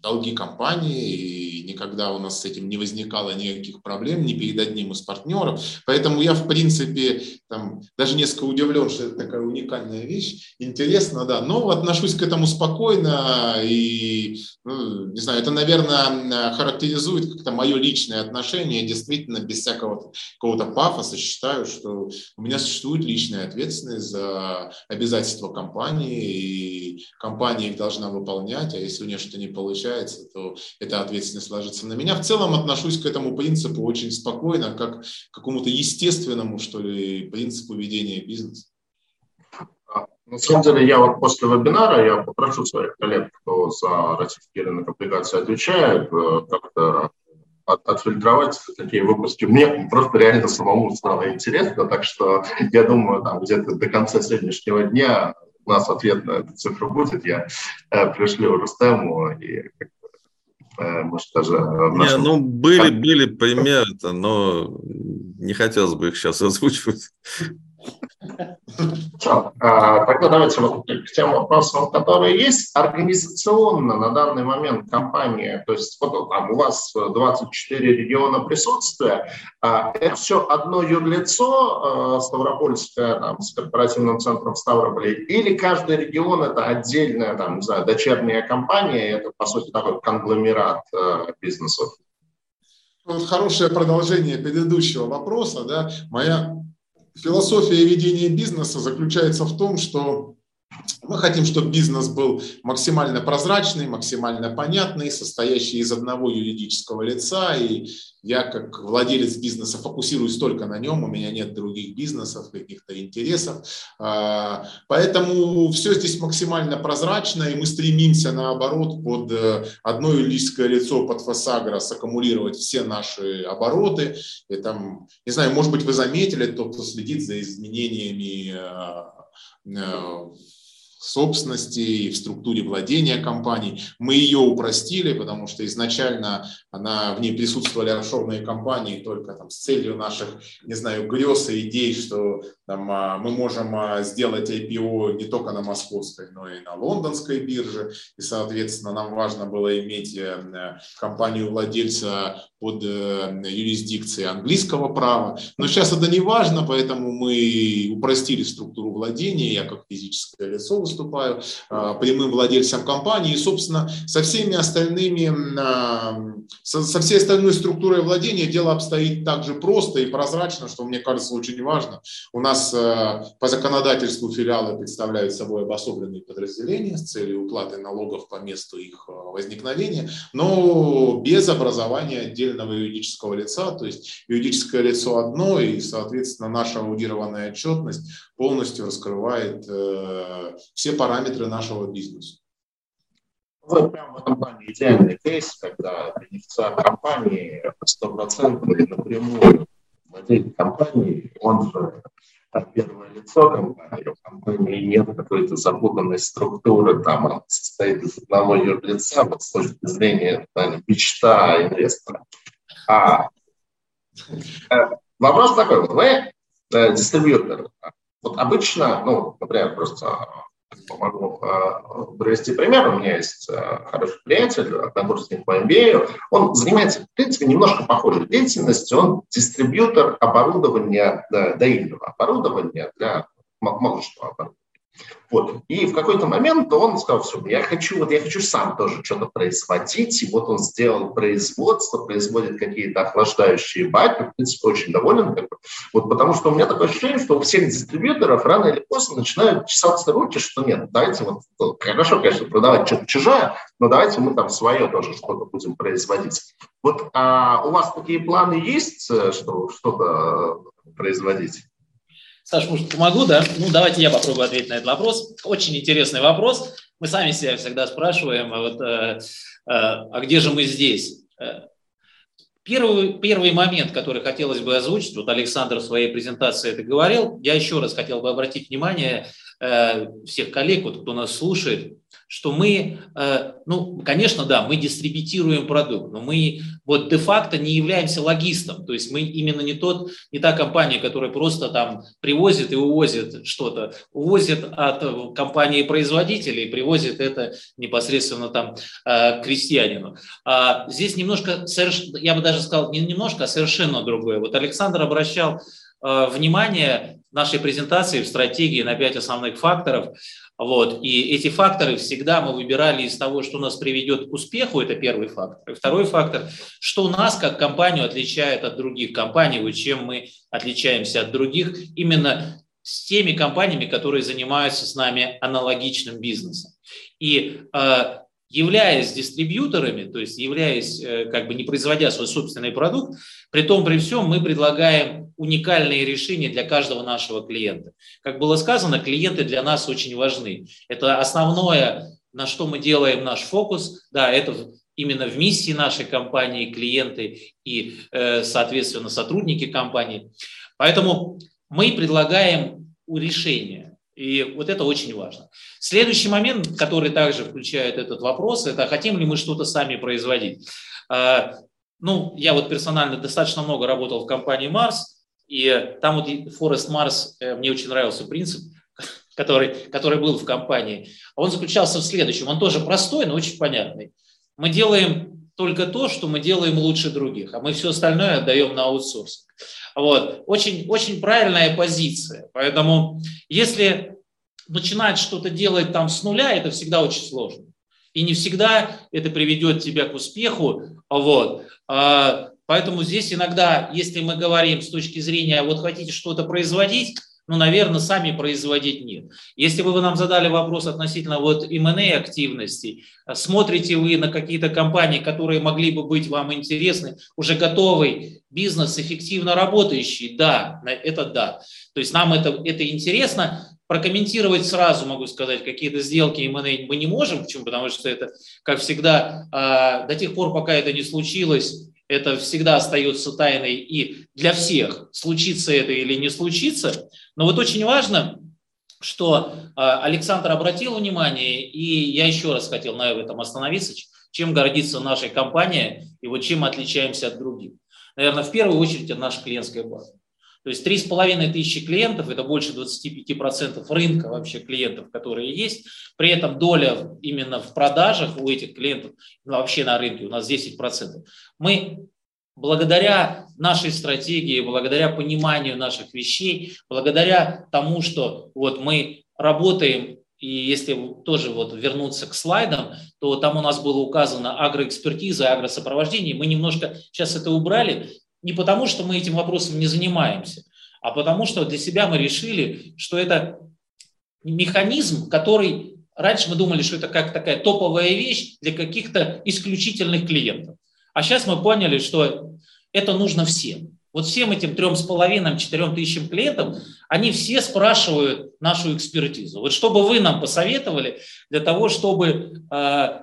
долги компании, и никогда у нас с этим не возникало никаких проблем ни перед одним из партнеров. Поэтому я, в принципе, там, даже несколько удивлен, что это такая уникальная вещь. Интересно, да, но отношусь к этому спокойно и, ну, не знаю, это, наверное, характеризует как-то мое личное отношение. Действительно, без всякого какого-то пафоса считаю, что у меня существует личная ответственность за обязательства компании, и компания их должна выполнять, а если у нее что-то не получается, получается, то эта ответственность ложится на меня. В целом отношусь к этому принципу очень спокойно, как к какому-то естественному, что ли, принципу ведения бизнеса. На самом деле, я вот после вебинара, я попрошу своих коллег, кто за ратифицированные облигации отвечает, э, как-то от, отфильтровать такие выпуски. Мне просто реально самому стало интересно, так что я думаю, там где-то до конца сегодняшнего дня у нас ответ на эту цифру будет. Я э, пришлю Рустему и э, может даже... Не, ну, были, были примеры, но не хотелось бы их сейчас озвучивать. А, тогда давайте к тем вопросам, которые есть. Организационно на данный момент компания, то есть вот там у вас 24 региона присутствия, а, это все одно юрлицо а, Ставропольское там, с корпоративным центром Ставрополя, или каждый регион это отдельная там, не знаю, дочерняя компания, это по сути такой конгломерат бизнесов? Вот хорошее продолжение предыдущего вопроса. Да? Моя Философия ведения бизнеса заключается в том, что мы хотим, чтобы бизнес был максимально прозрачный, максимально понятный, состоящий из одного юридического лица. И я, как владелец бизнеса, фокусируюсь только на нем. У меня нет других бизнесов, каких-то интересов. А, поэтому все здесь максимально прозрачно, и мы стремимся, наоборот, под э, одно юридическое лицо, под Фасагра, саккумулировать все наши обороты. И там, не знаю, может быть, вы заметили, тот, кто следит за изменениями э, э, собственности и в структуре владения компаний. Мы ее упростили, потому что изначально она, в ней присутствовали офшорные компании только там, с целью наших, не знаю, грез и идей, что там, а, мы можем а, сделать IPO не только на московской, но и на лондонской бирже. И, соответственно, нам важно было иметь э, компанию владельца под э, юрисдикцией английского права. Но сейчас это не важно, поэтому мы упростили структуру владения. Я как физическое лицо выступаю а, прямым владельцем компании. И, собственно, со всеми остальными со, со всей остальной структурой владения дело обстоит так же просто и прозрачно, что мне кажется очень важно. У нас э, по законодательству филиалы представляют собой обособленные подразделения с целью уплаты налогов по месту их э, возникновения, но без образования отдельного юридического лица, то есть юридическое лицо одно, и, соответственно, наша аудированная отчетность полностью раскрывает э, все параметры нашего бизнеса. Вы прямо в этом плане идеальный кейс, когда бенефициар компании стопроцентно или напрямую владелец компании, он же первое лицо компании, у компании нет какой-то запутанной структуры, там она состоит из одного юрлица, вот с точки зрения наверное, мечта инвестора. А, э, вопрос такой, вот вы э, дистрибьютор, вот обычно, ну, например, просто помогу э, привести пример. У меня есть э, хороший приятель, однокурсник по MBA. Он занимается, в принципе, немножко похожей деятельностью. Он дистрибьютор оборудования, доильного оборудования для молочного оборудования. Вот. И в какой-то момент он сказал, все, я хочу, вот я хочу сам тоже что-то производить. И вот он сделал производство, производит какие-то охлаждающие баки, в принципе, очень доволен. Вот потому что у меня такое ощущение, что у всех дистрибьюторов рано или поздно начинают чесаться руки, что нет, давайте вот, ну, хорошо, конечно, продавать что-то чужое, но давайте мы там свое тоже что-то будем производить. Вот а у вас такие планы есть, э, что что-то производить? Саш, может, помогу, да? Ну, давайте я попробую ответить на этот вопрос. Очень интересный вопрос. Мы сами себя всегда спрашиваем, а, вот, э, э, а где же мы здесь? Э, первый, первый момент, который хотелось бы озвучить, вот Александр в своей презентации это говорил, я еще раз хотел бы обратить внимание э, всех коллег, вот, кто нас слушает, что мы, э, ну, конечно, да, мы дистрибутируем продукт, но мы вот де-факто не являемся логистом, то есть мы именно не тот, не та компания, которая просто там привозит и увозит что-то, увозит от компании-производителей, привозит это непосредственно там э, крестьянину. А здесь немножко, я бы даже сказал, не немножко, а совершенно другое. Вот Александр обращал э, внимание в нашей презентации в стратегии на пять основных факторов, вот. И эти факторы всегда мы выбирали из того, что нас приведет к успеху, это первый фактор. И второй фактор, что нас как компанию отличает от других компаний, вот чем мы отличаемся от других, именно с теми компаниями, которые занимаются с нами аналогичным бизнесом. И э, являясь дистрибьюторами, то есть являясь, э, как бы не производя свой собственный продукт, при том, при всем мы предлагаем уникальные решения для каждого нашего клиента. Как было сказано, клиенты для нас очень важны. Это основное, на что мы делаем наш фокус. Да, это именно в миссии нашей компании, клиенты и, э, соответственно, сотрудники компании. Поэтому мы предлагаем решение. И вот это очень важно. Следующий момент, который также включает этот вопрос, это хотим ли мы что-то сами производить. А, ну, я вот персонально достаточно много работал в компании Марс, и там вот Forest Mars, э, мне очень нравился принцип, который, который был в компании. Он заключался в следующем. Он тоже простой, но очень понятный. Мы делаем только то, что мы делаем лучше других, а мы все остальное отдаем на аутсорсинг. Вот. Очень, очень правильная позиция. Поэтому если начинать что-то делать там с нуля, это всегда очень сложно. И не всегда это приведет тебя к успеху. Вот. А, поэтому здесь иногда, если мы говорим с точки зрения, вот хотите что-то производить, ну, наверное, сами производить нет. Если бы вы нам задали вопрос относительно вот M&A активностей, смотрите вы на какие-то компании, которые могли бы быть вам интересны, уже готовый бизнес, эффективно работающий, да, это да. То есть нам это, это интересно, прокомментировать сразу могу сказать, какие-то сделки M&A мы не можем, почему? Потому что это, как всегда, а, до тех пор, пока это не случилось, это всегда остается тайной и для всех, случится это или не случится. Но вот очень важно, что а, Александр обратил внимание, и я еще раз хотел на этом остановиться, чем гордится наша компания и вот чем отличаемся от других. Наверное, в первую очередь это наша клиентская база. То есть 3,5 тысячи клиентов – это больше 25% рынка вообще клиентов, которые есть. При этом доля именно в продажах у этих клиентов, ну, вообще на рынке у нас 10%. Мы благодаря нашей стратегии, благодаря пониманию наших вещей, благодаря тому, что вот мы работаем и если тоже вот вернуться к слайдам, то там у нас было указано агроэкспертиза, агросопровождение. Мы немножко сейчас это убрали, не потому, что мы этим вопросом не занимаемся, а потому что для себя мы решили, что это механизм, который раньше мы думали, что это как такая топовая вещь для каких-то исключительных клиентов. А сейчас мы поняли, что это нужно всем. Вот всем этим трем с половиной, четырем тысячам клиентам, они все спрашивают нашу экспертизу. Вот что бы вы нам посоветовали для того, чтобы э,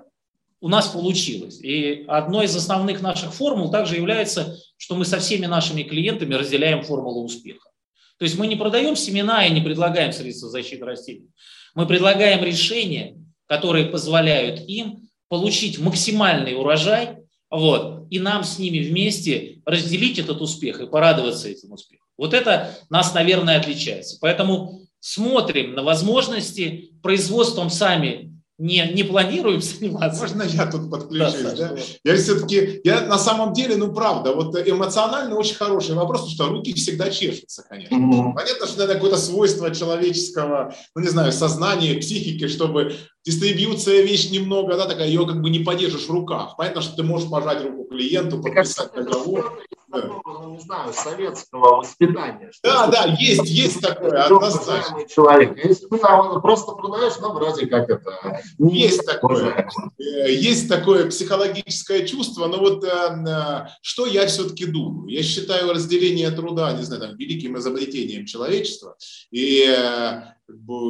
у нас получилось. И одной из основных наших формул также является, что мы со всеми нашими клиентами разделяем формулу успеха. То есть мы не продаем семена и не предлагаем средства защиты растений. Мы предлагаем решения, которые позволяют им получить максимальный урожай, вот, и нам с ними вместе разделить этот успех и порадоваться этим успехом. Вот это нас, наверное, отличается. Поэтому смотрим на возможности, производством сами не, не планируем заниматься. Можно я тут подключусь? Да, да? Я все-таки, я на самом деле, ну правда, вот эмоционально очень хороший вопрос, потому что руки всегда чешутся, конечно. Mm-hmm. Понятно, что это какое-то свойство человеческого, ну не знаю, сознания, психики, чтобы дистрибьюция вещь немного, да, такая, ее как бы не подержишь в руках. Понятно, что ты можешь пожать руку клиенту, подписать договор ну, не знаю, советского воспитания. Да, да, есть, есть такое, однозначно. Человек. Если ты просто продаешь, ну, вроде как это... Есть такое. Э, есть такое психологическое чувство, но вот э, что я все-таки думаю? Я считаю разделение труда, не знаю, там, великим изобретением человечества. И э,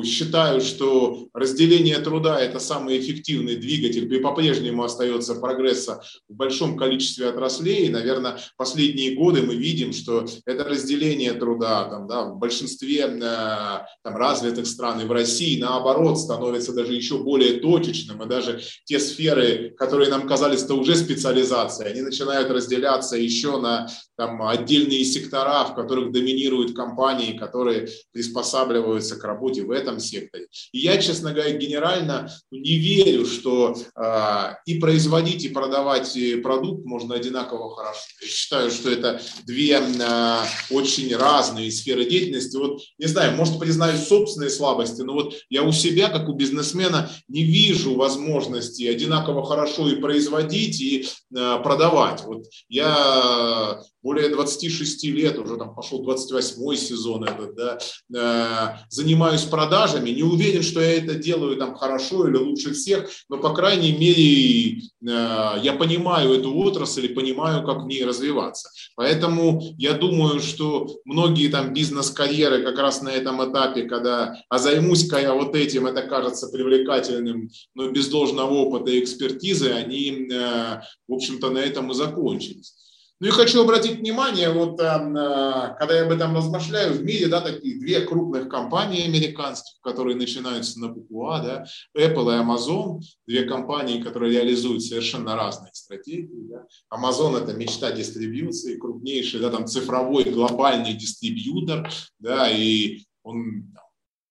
считаю, что разделение труда – это самый эффективный двигатель, и по-прежнему остается прогресса в большом количестве отраслей. И, наверное, последние годы мы видим, что это разделение труда там, да, в большинстве э, там, развитых стран и в России, наоборот, становится даже еще более точечным. И даже те сферы, которые нам казались-то уже специализацией, они начинают разделяться еще на там, отдельные сектора, в которых доминируют компании, которые приспосабливаются к работе в этом секторе. И я, честно говоря, генерально не верю, что э, и производить, и продавать продукт можно одинаково хорошо. Я считаю, что это две э, очень разные сферы деятельности. Вот, не знаю, может, признаюсь собственные слабости, но вот я у себя, как у бизнесмена, не вижу возможности одинаково хорошо и производить, и э, продавать. Вот я более 26 лет, уже там пошел 28 сезон этот, да, э, занимаюсь продажами, не уверен, что я это делаю там хорошо или лучше всех, но, по крайней мере, э, я понимаю эту отрасль и понимаю, как в ней развиваться. Поэтому я думаю, что многие там бизнес-карьеры как раз на этом этапе, когда а займусь-ка я вот этим, это кажется привлекательным, но без должного опыта и экспертизы, они, э, в общем-то, на этом и закончились. Ну и хочу обратить внимание, вот э, когда я об этом размышляю, в мире, да, такие две крупных компании американских, которые начинаются на букву А, да, Apple и Amazon, две компании, которые реализуют совершенно разные стратегии. Да. Amazon – это мечта дистрибьюции, крупнейший, да, там цифровой глобальный дистрибьютор, да, и он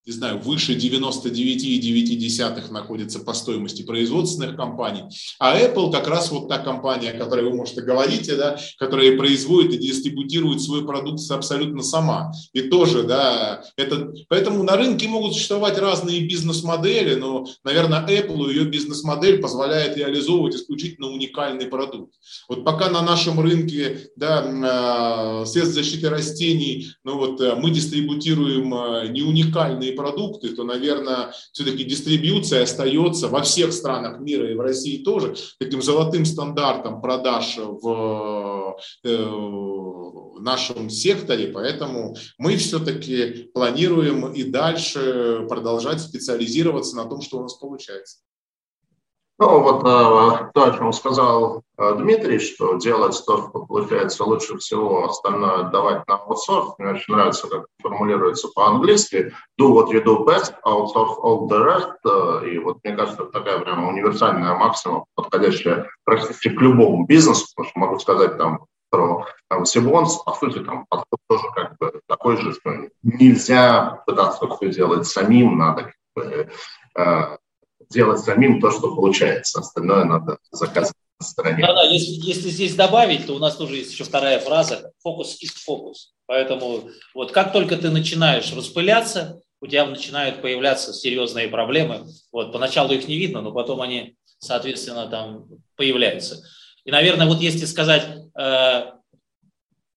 не знаю, выше 99,9 находится по стоимости производственных компаний. А Apple как раз вот та компания, о которой вы, может, и говорите, да, которая производит и дистрибутирует свою продукцию абсолютно сама. И тоже, да, это, поэтому на рынке могут существовать разные бизнес-модели, но, наверное, Apple, ее бизнес-модель позволяет реализовывать исключительно уникальный продукт. Вот пока на нашем рынке, да, а, средств защиты растений, ну вот э, мы дистрибутируем э, не уникальные продукты, то, наверное, все-таки дистрибьюция остается во всех странах мира и в России тоже таким золотым стандартом продаж в э, нашем секторе, поэтому мы все-таки планируем и дальше продолжать специализироваться на том, что у нас получается. Ну, вот э, то, о чем сказал э, Дмитрий, что делать то, что получается лучше всего, остальное отдавать на аутсорс. Мне очень нравится, как формулируется по-английски. Do what you do best, outsource all the rest. Э, и вот мне кажется, это такая прямо универсальная максима, подходящая практически к любому бизнесу, потому что могу сказать там про там, Сибонс, по сути, там подход тоже как бы такой же, что нельзя пытаться все делать самим, надо как бы, делать самим то, что получается. Остальное надо заказывать на стороне. Да, да, если, если здесь добавить, то у нас тоже есть еще вторая фраза «фокус ist фокус». Поэтому вот как только ты начинаешь распыляться, у тебя начинают появляться серьезные проблемы. Вот, поначалу их не видно, но потом они, соответственно, там появляются. И, наверное, вот если сказать, э,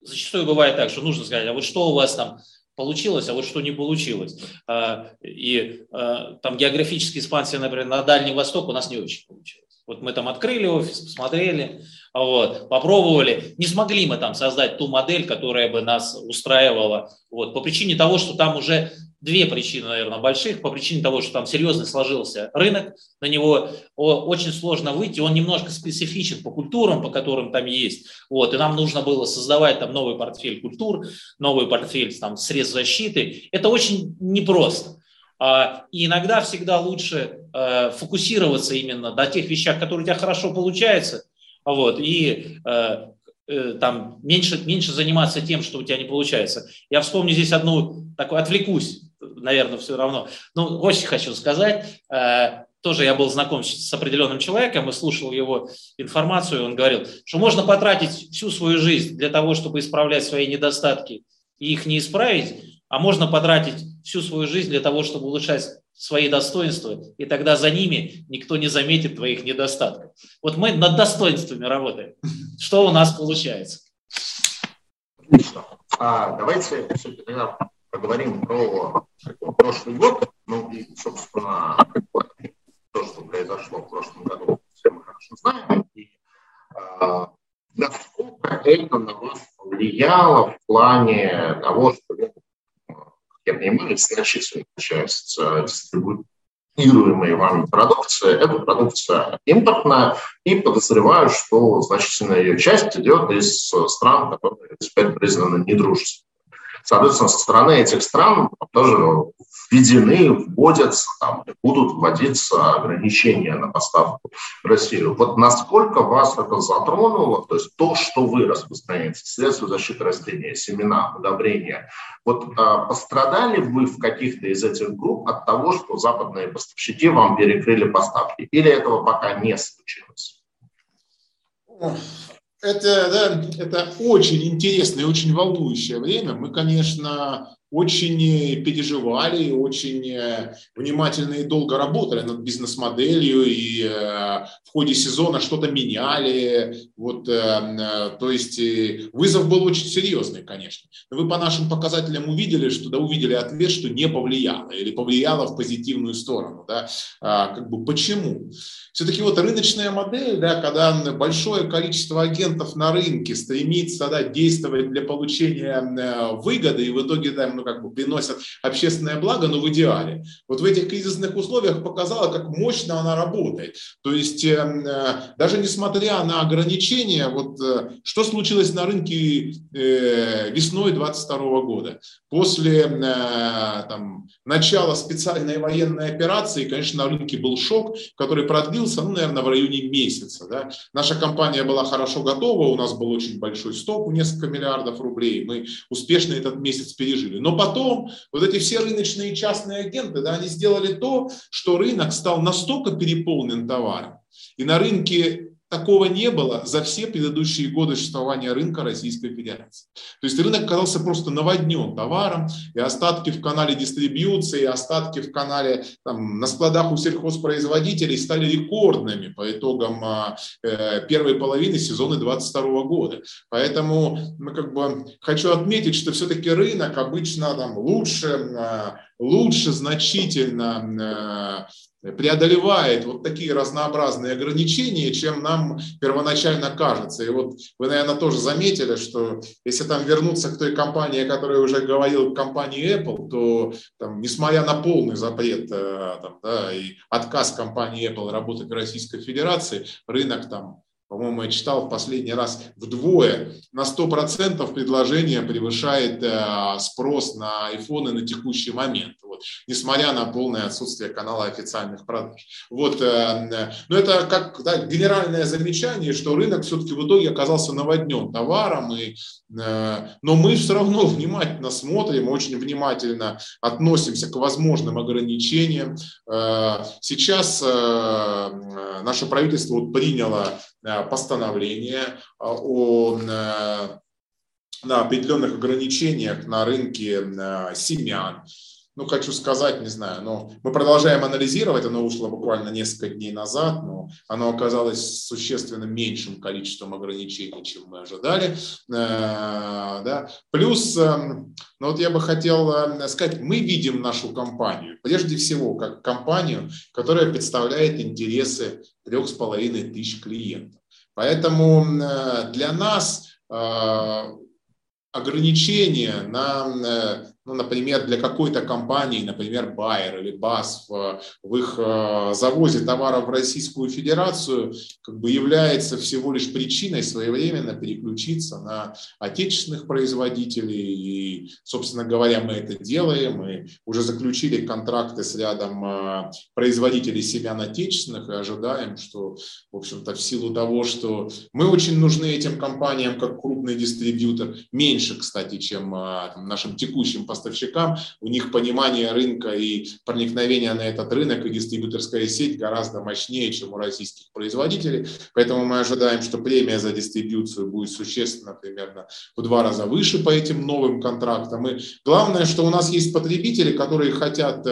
зачастую бывает так, что нужно сказать, а вот что у вас там получилось, а вот что не получилось. А, и а, там географическая экспансия, например, на Дальний Восток у нас не очень получилось. Вот мы там открыли офис, посмотрели, вот, попробовали. Не смогли мы там создать ту модель, которая бы нас устраивала. Вот, по причине того, что там уже две причины, наверное, больших. По причине того, что там серьезно сложился рынок, на него очень сложно выйти, он немножко специфичен по культурам, по которым там есть. Вот, и нам нужно было создавать там новый портфель культур, новый портфель там, средств защиты. Это очень непросто. А, и иногда всегда лучше э, фокусироваться именно на тех вещах, которые у тебя хорошо получаются, вот, и э, э, там меньше, меньше заниматься тем, что у тебя не получается. Я вспомню здесь одну, такую, отвлекусь наверное, все равно. Ну, очень хочу сказать, э, тоже я был знаком с определенным человеком и слушал его информацию, он говорил, что можно потратить всю свою жизнь для того, чтобы исправлять свои недостатки и их не исправить, а можно потратить всю свою жизнь для того, чтобы улучшать свои достоинства, и тогда за ними никто не заметит твоих недостатков. Вот мы над достоинствами работаем. Что у нас получается? А, давайте поговорим про прошлый год, ну и, собственно, то, что произошло в прошлом году, все мы хорошо знаем, и э, насколько это на вас повлияло в плане того, что, я понимаю, значительная часть э, дистрибуируемой вами продукции, это продукция импортная, и подозреваю, что значительная ее часть идет из стран, которые теперь признаны недружественными. Соответственно, со стороны этих стран тоже введены, вводятся, там, будут вводиться ограничения на поставку в Россию. Вот насколько вас это затронуло, то есть то, что вы распространяете, средства защиты растения, семена, удобрения, вот а, пострадали вы в каких-то из этих групп от того, что западные поставщики вам перекрыли поставки, или этого пока не случилось? Это, да, это очень интересное, очень волнующее время. Мы, конечно, очень переживали, очень внимательно и долго работали над бизнес-моделью и в ходе сезона что-то меняли. Вот, то есть вызов был очень серьезный, конечно. Но вы по нашим показателям увидели, что да, увидели ответ, что не повлияло или повлияло в позитивную сторону. Да? А, как бы почему? Все-таки вот рыночная модель, да, когда большое количество агентов на рынке стремится да, действовать для получения э, выгоды и в итоге да, ну, как бы приносят общественное благо, но в идеале. Вот в этих кризисных условиях показала, как мощно она работает. То есть э, э даже несмотря на ограничения, вот э, что случилось на рынке э, весной 22 года? После там, начала специальной военной операции, конечно, на рынке был шок, который продлился, ну, наверное, в районе месяца. Да. Наша компания была хорошо готова, у нас был очень большой сток, несколько миллиардов рублей, мы успешно этот месяц пережили. Но потом вот эти все рыночные частные агенты, да, они сделали то, что рынок стал настолько переполнен товаром, и на рынке Такого не было за все предыдущие годы существования рынка Российской Федерации. То есть рынок оказался просто наводнен товаром, и остатки в канале дистрибьюции, и остатки в канале там, на складах у сельхозпроизводителей стали рекордными по итогам а, э, первой половины сезона 2022 года. Поэтому ну, как бы, хочу отметить, что все-таки рынок обычно там, лучше, э, лучше значительно э, преодолевает вот такие разнообразные ограничения, чем нам первоначально кажется. И вот вы, наверное, тоже заметили, что если там вернуться к той компании, о которой уже говорил, компании Apple, то там, несмотря на полный запрет э, там, да, и отказ компании Apple работать в Российской Федерации, рынок там по-моему, я читал в последний раз вдвое, на 100% предложение превышает э, спрос на iPhone на текущий момент, вот, несмотря на полное отсутствие канала официальных продаж. Вот, э, э, но это как да, генеральное замечание, что рынок все-таки в итоге оказался наводнен товаром, и, но мы все равно внимательно смотрим, очень внимательно относимся к возможным ограничениям. Сейчас наше правительство вот приняло Э, постановление э, о э, на определенных ограничениях на рынке семян. Ну, хочу сказать, не знаю, но мы продолжаем анализировать, оно вышло буквально несколько дней назад, но оно оказалось существенно меньшим количеством ограничений, чем мы ожидали. Да. Плюс, эм, ну вот я бы хотел сказать, мы видим нашу компанию, прежде всего, как компанию, которая представляет интересы трех с половиной тысяч клиентов. Поэтому э, для нас э, ограничения на э, ну, например, для какой-то компании, например, Bayer или BASF, э, в их э, завозе товаров в Российскую Федерацию как бы является всего лишь причиной своевременно переключиться на отечественных производителей. И, собственно говоря, мы это делаем. Мы уже заключили контракты с рядом э, производителей семян отечественных и ожидаем, что, в общем-то, в силу того, что мы очень нужны этим компаниям как крупный дистрибьютор, меньше, кстати, чем нашим текущим поставщикам, у них понимание рынка и проникновение на этот рынок и дистрибьюторская сеть гораздо мощнее, чем у российских производителей. Поэтому мы ожидаем, что премия за дистрибьюцию будет существенно примерно в два раза выше по этим новым контрактам. И главное, что у нас есть потребители, которые хотят э,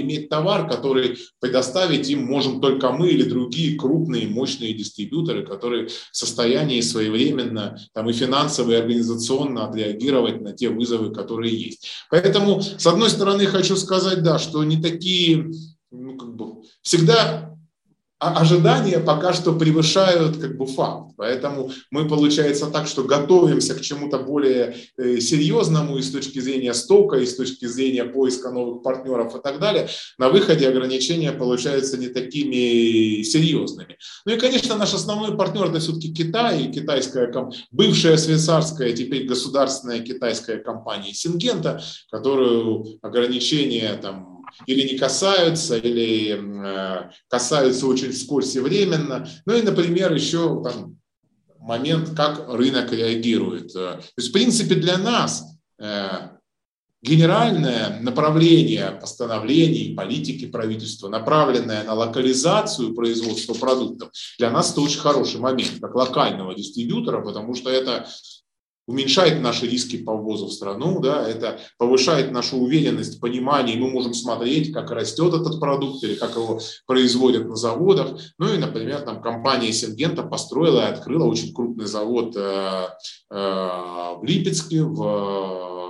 иметь товар, который предоставить им можем только мы или другие крупные, мощные дистрибьюторы, которые в состоянии своевременно там, и финансово, и организационно отреагировать на те вызовы, которые есть. Поэтому, с одной стороны, хочу сказать, да, что не такие, ну, как бы, всегда ожидания пока что превышают как бы факт. Поэтому мы, получается так, что готовимся к чему-то более э, серьезному и с точки зрения стока, и с точки зрения поиска новых партнеров и так далее. На выходе ограничения получаются не такими серьезными. Ну и, конечно, наш основной партнер это все-таки Китай, китайская, бывшая швейцарская, теперь государственная китайская компания Сингента, которую ограничения там или не касаются, или э, касаются очень вскользь и временно. Ну и, например, еще там, момент, как рынок реагирует. То есть, в принципе, для нас э, генеральное направление постановлений, политики правительства, направленное на локализацию производства продуктов, для нас это очень хороший момент, как локального дистрибьютора, потому что это уменьшает наши риски по ввозу в страну, да, это повышает нашу уверенность, понимание, и мы можем смотреть, как растет этот продукт или как его производят на заводах. Ну и, например, там компания Сингента построила и открыла очень крупный завод э, э, в Липецке, в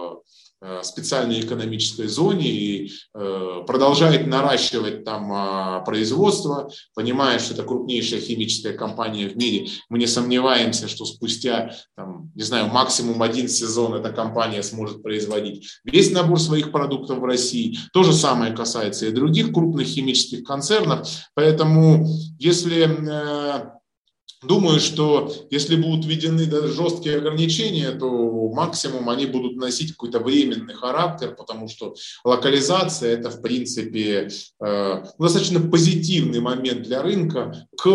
специальной экономической зоне и э, продолжает наращивать там а, производство, понимая, что это крупнейшая химическая компания в мире. Мы не сомневаемся, что спустя, там, не знаю, максимум один сезон эта компания сможет производить весь набор своих продуктов в России. То же самое касается и других крупных химических концернов. Поэтому если э, Думаю, что если будут введены жесткие ограничения, то максимум они будут носить какой-то временный характер, потому что локализация это в принципе э, достаточно позитивный момент для рынка к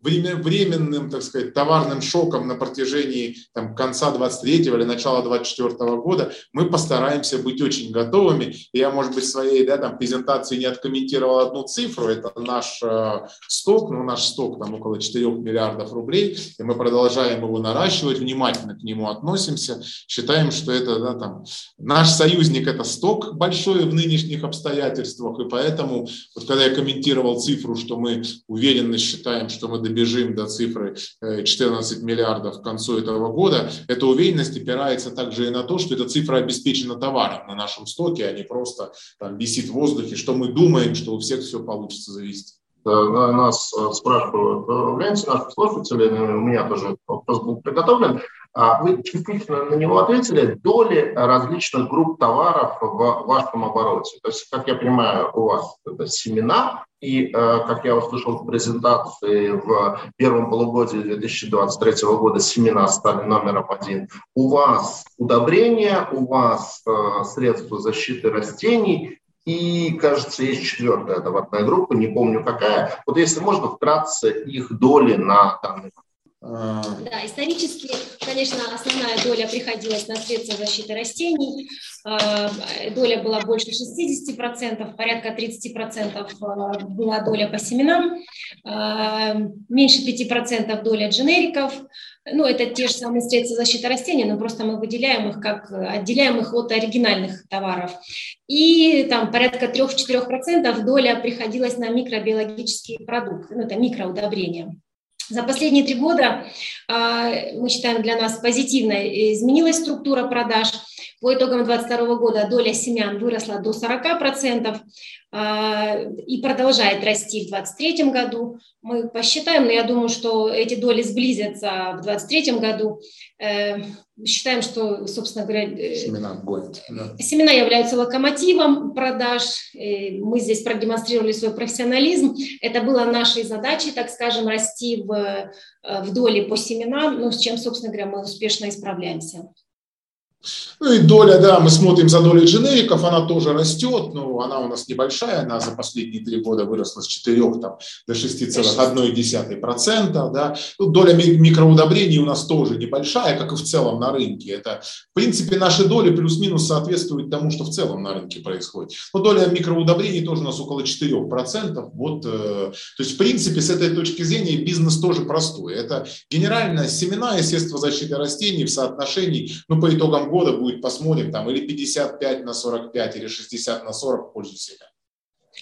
временным, так сказать, товарным шокам на протяжении там, конца 23 или начала 24 года мы постараемся быть очень готовыми. Я, может быть, в своей да, там, презентации не откомментировал одну цифру, это наш э, сток, ну наш сток там около 4 миллиардов рублей, и мы продолжаем его наращивать, внимательно к нему относимся, считаем, что это да, там, наш союзник – это сток большой в нынешних обстоятельствах, и поэтому, вот когда я комментировал цифру, что мы уверенно считаем, что мы добежим до цифры 14 э, миллиардов к концу этого года, эта уверенность опирается также и на то, что эта цифра обеспечена товаром на нашем стоке, а не просто там, висит в воздухе, что мы думаем, что у всех все получится завести. Э, нас э, спрашивают ленте наши слушатели, у меня тоже вопрос был приготовлен. А вы частично на него ответили. Доли различных групп товаров в вашем обороте. То есть, как я понимаю, у вас это семена, и, э, как я услышал в презентации, в первом полугодии 2023 года семена стали номером один. У вас удобрения, у вас средства защиты растений, и, кажется, есть четвертая товарная группа, не помню какая. Вот если можно, вкратце их доли на данный а. Да, исторически, конечно, основная доля приходилась на средства защиты растений. А, доля была больше 60%, порядка 30% а, была доля по семенам, меньше 5% доля дженериков. Ну, это те же самые средства защиты растений, но просто мы выделяем их как, отделяем их от оригинальных товаров. И там порядка 3-4% доля приходилась на микробиологические продукты, ну, это микроудобрения. За последние три года, а, мы считаем, для нас позитивно изменилась структура продаж. По итогам 2022 года доля семян выросла до 40% а, и продолжает расти в 2023 году. Мы посчитаем, но я думаю, что эти доли сблизятся в 2023 году. Э, считаем, что, собственно говоря, э, семена, гонят, да. семена являются локомотивом продаж. Э, мы здесь продемонстрировали свой профессионализм. Это было нашей задачей, так скажем, расти в, в доле по семенам, ну, с чем, собственно говоря, мы успешно исправляемся. Ну и доля, да, мы смотрим за долей дженериков, она тоже растет, но она у нас небольшая, она за последние три года выросла с 4 там, до 6,1%. Да. Ну, доля микроудобрений у нас тоже небольшая, как и в целом на рынке. Это, в принципе, наши доли плюс-минус соответствуют тому, что в целом на рынке происходит. Но доля микроудобрений тоже у нас около 4%. Вот, э, то есть, в принципе, с этой точки зрения бизнес тоже простой. Это генерально семена и средства защиты растений в соотношении, ну, по итогам года будет, посмотрим, там или 55 на 45, или 60 на 40 в пользу себя.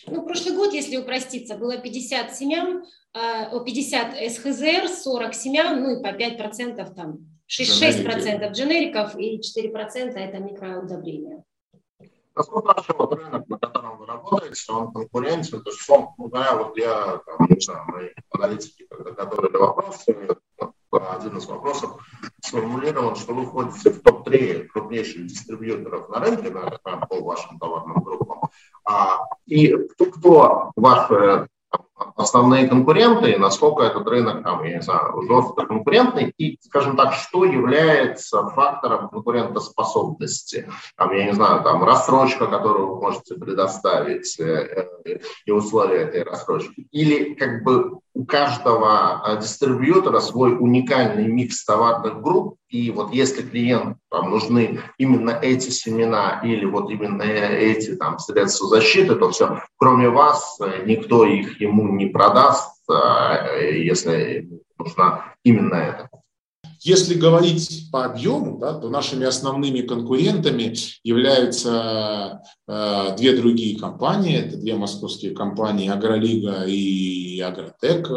Ну, прошлый год, если упроститься, было 50 семян, 50 а, СХЗР, 40 семян, ну и по 5% там, 6%, 6% дженериков и 4% это микроудобрения. Насколько вообще вот рынок, на котором вы работаете, он конкурентен, то есть, он, ну, да, вот я, там, не знаю, мои аналитики, когда готовили вопросы, один из вопросов сформулирован, что вы входите в топ-3 крупнейших дистрибьюторов на рынке да, по вашим товарным группам. А, и кто, кто ваши основные конкуренты, насколько этот рынок, там, я не знаю, жестко конкурентный, и, скажем так, что является фактором конкурентоспособности. Там, я не знаю, там, рассрочка, которую вы можете предоставить, э, э, и условия этой рассрочки. Или как бы у каждого э, дистрибьютора свой уникальный микс товарных групп, и вот если клиент там, нужны именно эти семена или вот именно эти там, средства защиты, то все, кроме вас, э, никто их ему не продаст, э, если нужна именно это. Если говорить по объему, да, то нашими основными конкурентами являются э, две другие компании. Это две московские компании «Агролига» и «Агротек»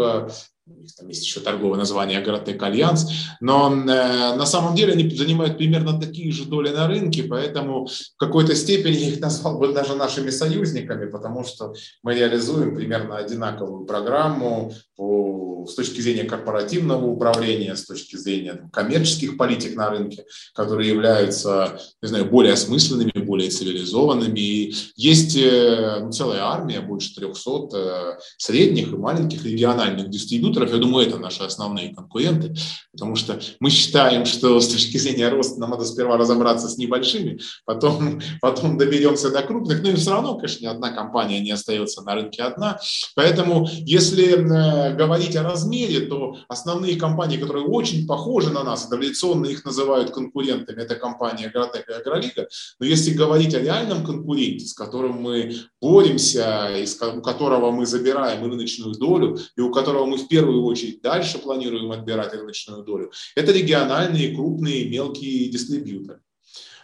там есть еще торговое название Агротек Альянс, но э, на самом деле они занимают примерно такие же доли на рынке, поэтому в какой-то степени их назвал бы даже нашими союзниками, потому что мы реализуем примерно одинаковую программу по, с точки зрения корпоративного управления, с точки зрения там, коммерческих политик на рынке, которые являются, не знаю, более осмысленными, более цивилизованными. И есть э, ну, целая армия, больше 300 э, средних и маленьких региональных дистрибьюторов. Я думаю, это наши основные конкуренты, потому что мы считаем, что с точки зрения роста нам надо сперва разобраться с небольшими, потом, потом доберемся до крупных. Но и все равно, конечно, ни одна компания не остается на рынке одна. Поэтому, если э, говорить о размере, то основные компании, которые очень похожи на нас, традиционно их называют конкурентами, это компания Агротек и Агролига. Но если говорить о реальном конкуренте, с которым мы боремся, у которого мы забираем рыночную долю, и у которого мы в первую очередь дальше планируем отбирать рыночную долю, это региональные крупные мелкие дистрибьюторы.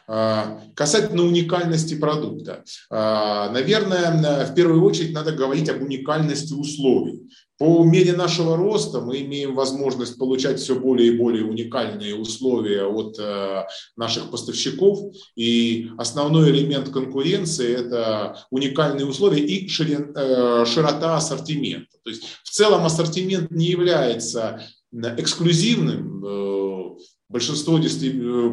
А, касательно уникальности продукта, а, наверное, в первую очередь надо говорить об уникальности условий. По мере нашего роста мы имеем возможность получать все более и более уникальные условия от э, наших поставщиков. И основной элемент конкуренции – это уникальные условия и э, широта ассортимента. То есть в целом ассортимент не является эксклюзивным, э, Большинство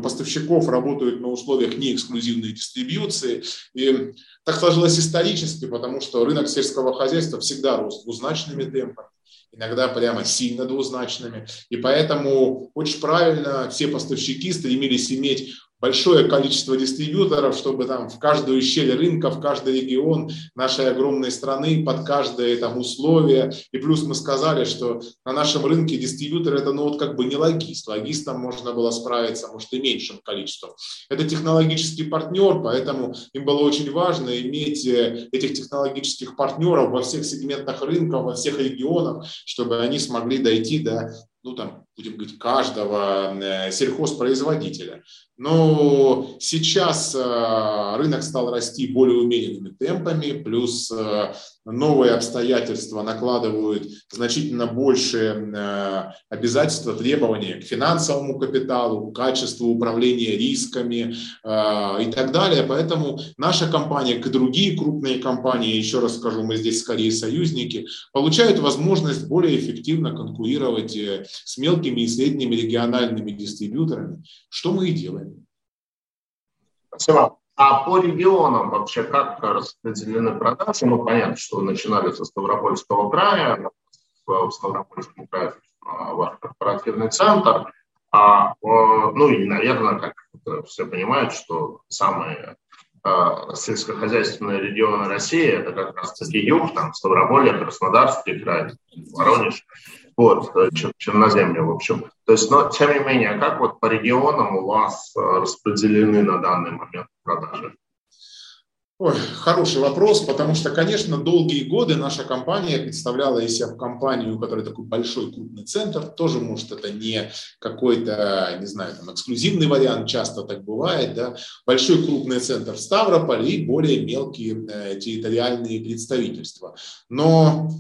поставщиков работают на условиях неэксклюзивной дистрибьюции. И так сложилось исторически, потому что рынок сельского хозяйства всегда рос двузначными темпами, иногда прямо сильно двузначными. И поэтому очень правильно все поставщики стремились иметь большое количество дистрибьюторов, чтобы там в каждую щель рынка, в каждый регион нашей огромной страны, под каждое там условие. И плюс мы сказали, что на нашем рынке дистрибьютор это ну вот как бы не логист. Логистом можно было справиться, может, и меньшим количеством. Это технологический партнер, поэтому им было очень важно иметь э, этих технологических партнеров во всех сегментах рынка, во всех регионах, чтобы они смогли дойти до ну там, будем говорить, каждого э, сельхозпроизводителя. Но сейчас э, рынок стал расти более умеренными темпами, плюс э, новые обстоятельства накладывают значительно больше обязательства, требования к финансовому капиталу, к качеству управления рисками и так далее. Поэтому наша компания, как и другие крупные компании, еще раз скажу, мы здесь скорее союзники, получают возможность более эффективно конкурировать с мелкими и средними региональными дистрибьюторами, что мы и делаем. Спасибо. А по регионам вообще как распределены продажи? Ну, понятно, что вы начинали со Ставропольского края, в Ставропольском крае ваш корпоративный центр, а, ну и, наверное, как все понимают, что самые а, сельскохозяйственные регионы России, это как раз таки юг, там Ставрополье, Краснодарский край, Воронеж вот, э, Черноземье, в общем. То есть, но тем не менее, как вот по регионам у вас э, распределены на данный момент продажи? Ой, хороший вопрос, потому что, конечно, долгие годы наша компания представляла из себя компанию, у которой такой большой крупный центр. Тоже, может, это не какой-то, не знаю, там, эксклюзивный вариант, часто так бывает, да. Большой крупный центр в Ставрополе и более мелкие э, территориальные представительства. Но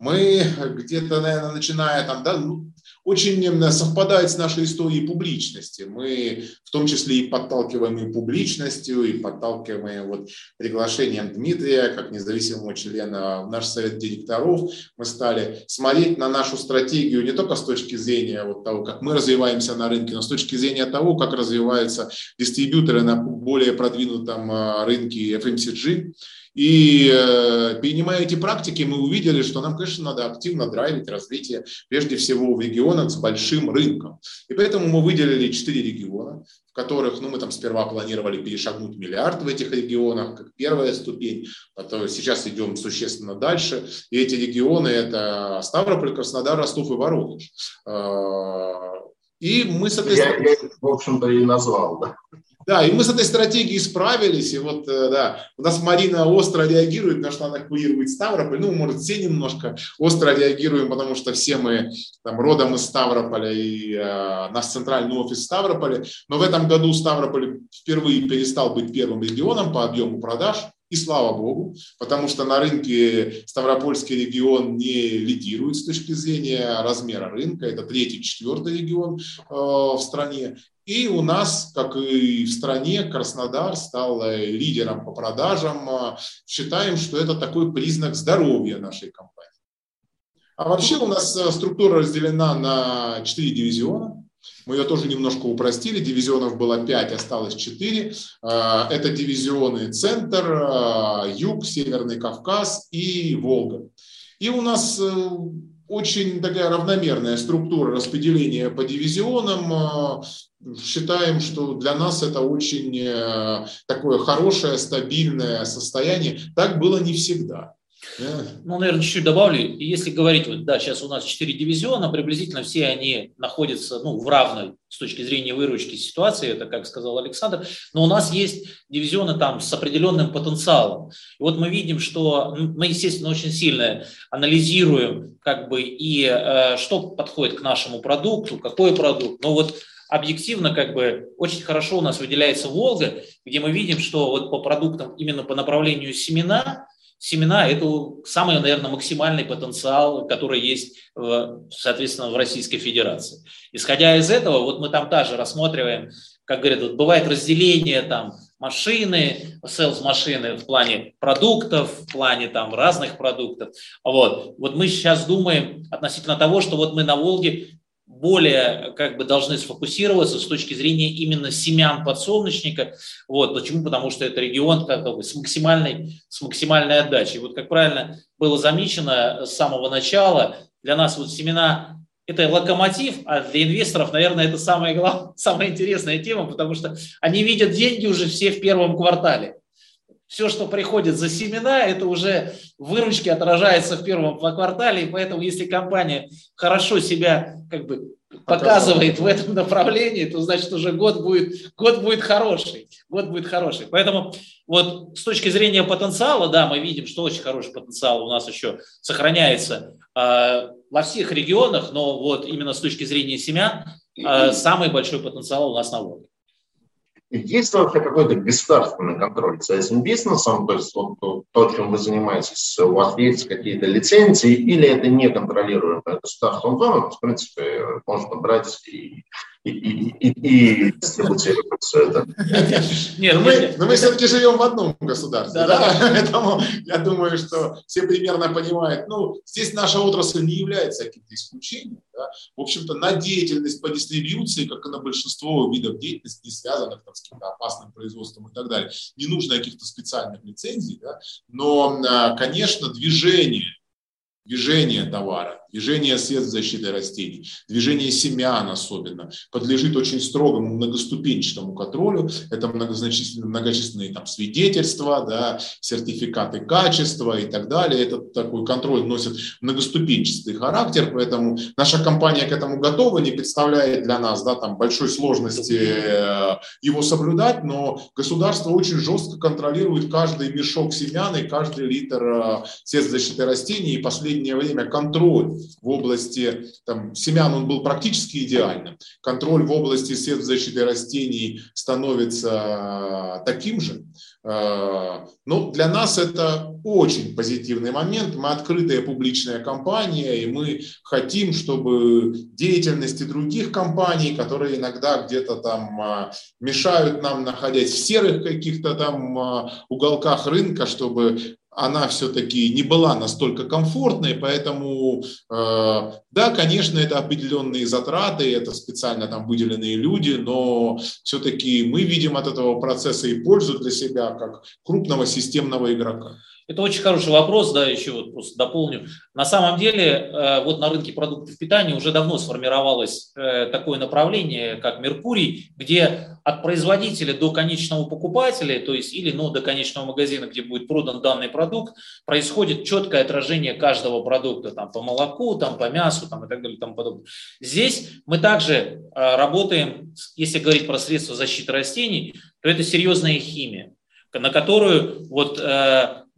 мы где-то, наверное, начиная там, да, ну, очень совпадает с нашей историей публичности. Мы в том числе и подталкиваем и публичностью, и подталкиваем вот приглашением Дмитрия, как независимого члена в наш совет директоров. Мы стали смотреть на нашу стратегию не только с точки зрения вот того, как мы развиваемся на рынке, но с точки зрения того, как развиваются дистрибьюторы на более продвинутом а, рынке FMCG. И э, перенимая эти практики, мы увидели, что нам, конечно, надо активно драйвить развитие, прежде всего в регионах с большим рынком. И поэтому мы выделили четыре региона, в которых, ну, мы там сперва планировали перешагнуть миллиард в этих регионах, как первая ступень, потом сейчас идем существенно дальше. И эти регионы – это Ставрополь, Краснодар, Ростов и Воронеж. А, и мы, соответственно... Я, я в общем-то, и назвал, да. Да, и мы с этой стратегией справились, и вот, э, да, у нас Марина остро реагирует, потому что она курирует Ставрополь, ну, может, все немножко остро реагируем, потому что все мы там родом из Ставрополя, и э, наш центральный офис в Ставрополе, но в этом году Ставрополь впервые перестал быть первым регионом по объему продаж, и слава богу, потому что на рынке Ставропольский регион не лидирует с точки зрения размера рынка. Это третий, четвертый регион э, в стране. И у нас, как и в стране, Краснодар стал э, лидером по продажам. Э, считаем, что это такой признак здоровья нашей компании. А вообще у нас э, структура разделена на четыре дивизиона. Мы ее тоже немножко упростили. Дивизионов было 5, осталось 4. Это дивизионы Центр, Юг, Северный Кавказ и Волга. И у нас очень такая равномерная структура распределения по дивизионам. Считаем, что для нас это очень э, такое хорошее, стабильное состояние. Так было не всегда. Ну, наверное, чуть-чуть добавлю. Если говорить, вот, да, сейчас у нас 4 дивизиона, приблизительно все они находятся ну, в равной с точки зрения выручки ситуации, это, как сказал Александр, но у нас есть дивизионы там с определенным потенциалом. И вот мы видим, что мы, естественно, очень сильно анализируем, как бы, и э, что подходит к нашему продукту, какой продукт. Но вот объективно как бы очень хорошо у нас выделяется Волга, где мы видим, что вот по продуктам именно по направлению семена, семена – это самый, наверное, максимальный потенциал, который есть, соответственно, в Российской Федерации. Исходя из этого, вот мы там также рассматриваем, как говорят, вот бывает разделение там машины, sales машины в плане продуктов, в плане там разных продуктов. Вот. вот мы сейчас думаем относительно того, что вот мы на Волге более как бы должны сфокусироваться с точки зрения именно семян подсолнечника. Вот. Почему? Потому что это регион как бы, с, максимальной, с максимальной отдачей. Вот как правильно было замечено с самого начала, для нас вот семена это локомотив, а для инвесторов, наверное, это самая, главная, самая интересная тема, потому что они видят деньги уже все в первом квартале все, что приходит за семена, это уже выручки отражается в первом квартале, и поэтому если компания хорошо себя как бы показывает в этом направлении, то значит уже год будет, год будет хороший, год будет хороший. Поэтому вот с точки зрения потенциала, да, мы видим, что очень хороший потенциал у нас еще сохраняется э, во всех регионах, но вот именно с точки зрения семян э, самый большой потенциал у нас на Волге. Есть ли вообще какой-то государственный контроль за этим бизнесом? То есть вот, то, чем вы занимаетесь, у вас есть какие-то лицензии или это не контролируемое государством зона? В принципе, можно брать и и, и, и, и дистрибутировать все это. Нет, но мы, но мы все-таки живем в одном государстве, да, да? да? поэтому я думаю, что все примерно понимают. Ну, здесь наша отрасль не является каким-то исключением. Да? В общем-то, на деятельность по дистрибьюции, как и на большинство видов деятельности, не связанных там, с каким-то опасным производством и так далее, не нужно каких-то специальных лицензий, да? но, а, конечно, движение движение товара, движение средств защиты растений, движение семян особенно, подлежит очень строгому многоступенчатому контролю. Это многозначительные, многочисленные там, свидетельства, да, сертификаты качества и так далее. Этот такой контроль носит многоступенчатый характер, поэтому наша компания к этому готова, не представляет для нас да, там, большой сложности э, его соблюдать, но государство очень жестко контролирует каждый мешок семян и каждый литр э, средств защиты растений. И последнее время контроль в области там, семян он был практически идеальным. Контроль в области средств защиты растений становится таким же. Э, ну, для нас это очень позитивный момент. Мы открытая публичная компания, и мы хотим, чтобы деятельности других компаний, которые иногда где-то там э, мешают нам, находясь в серых каких-то там э, уголках рынка, чтобы она все-таки не была настолько комфортной, поэтому, э, да, конечно, это определенные затраты, это специально там выделенные люди, но все-таки мы видим от этого процесса и пользу для себя как крупного системного игрока. Это очень хороший вопрос, да, еще вот просто дополню. На самом деле, э, вот на рынке продуктов питания уже давно сформировалось э, такое направление, как Меркурий, где от производителя до конечного покупателя, то есть или ну, до конечного магазина, где будет продан данный продукт, происходит четкое отражение каждого продукта, там, по молоку, там, по мясу там, и так далее тому подобное. Здесь мы также работаем, если говорить про средства защиты растений, то это серьезная химия, на которую вот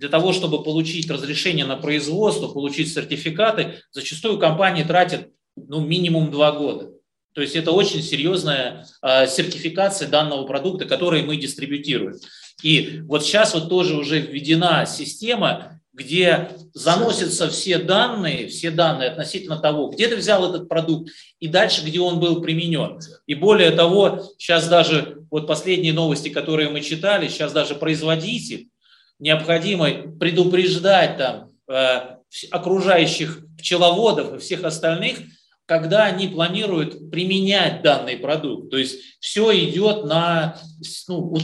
для того, чтобы получить разрешение на производство, получить сертификаты, зачастую компании тратят ну, минимум два года. То есть это очень серьезная э, сертификация данного продукта, который мы дистрибьютируем. И вот сейчас вот тоже уже введена система, где заносятся все данные, все данные относительно того, где ты взял этот продукт и дальше, где он был применен. И более того, сейчас даже вот последние новости, которые мы читали, сейчас даже производитель необходимо предупреждать там э, окружающих пчеловодов и всех остальных, когда они планируют применять данный продукт. То есть все идет на ну,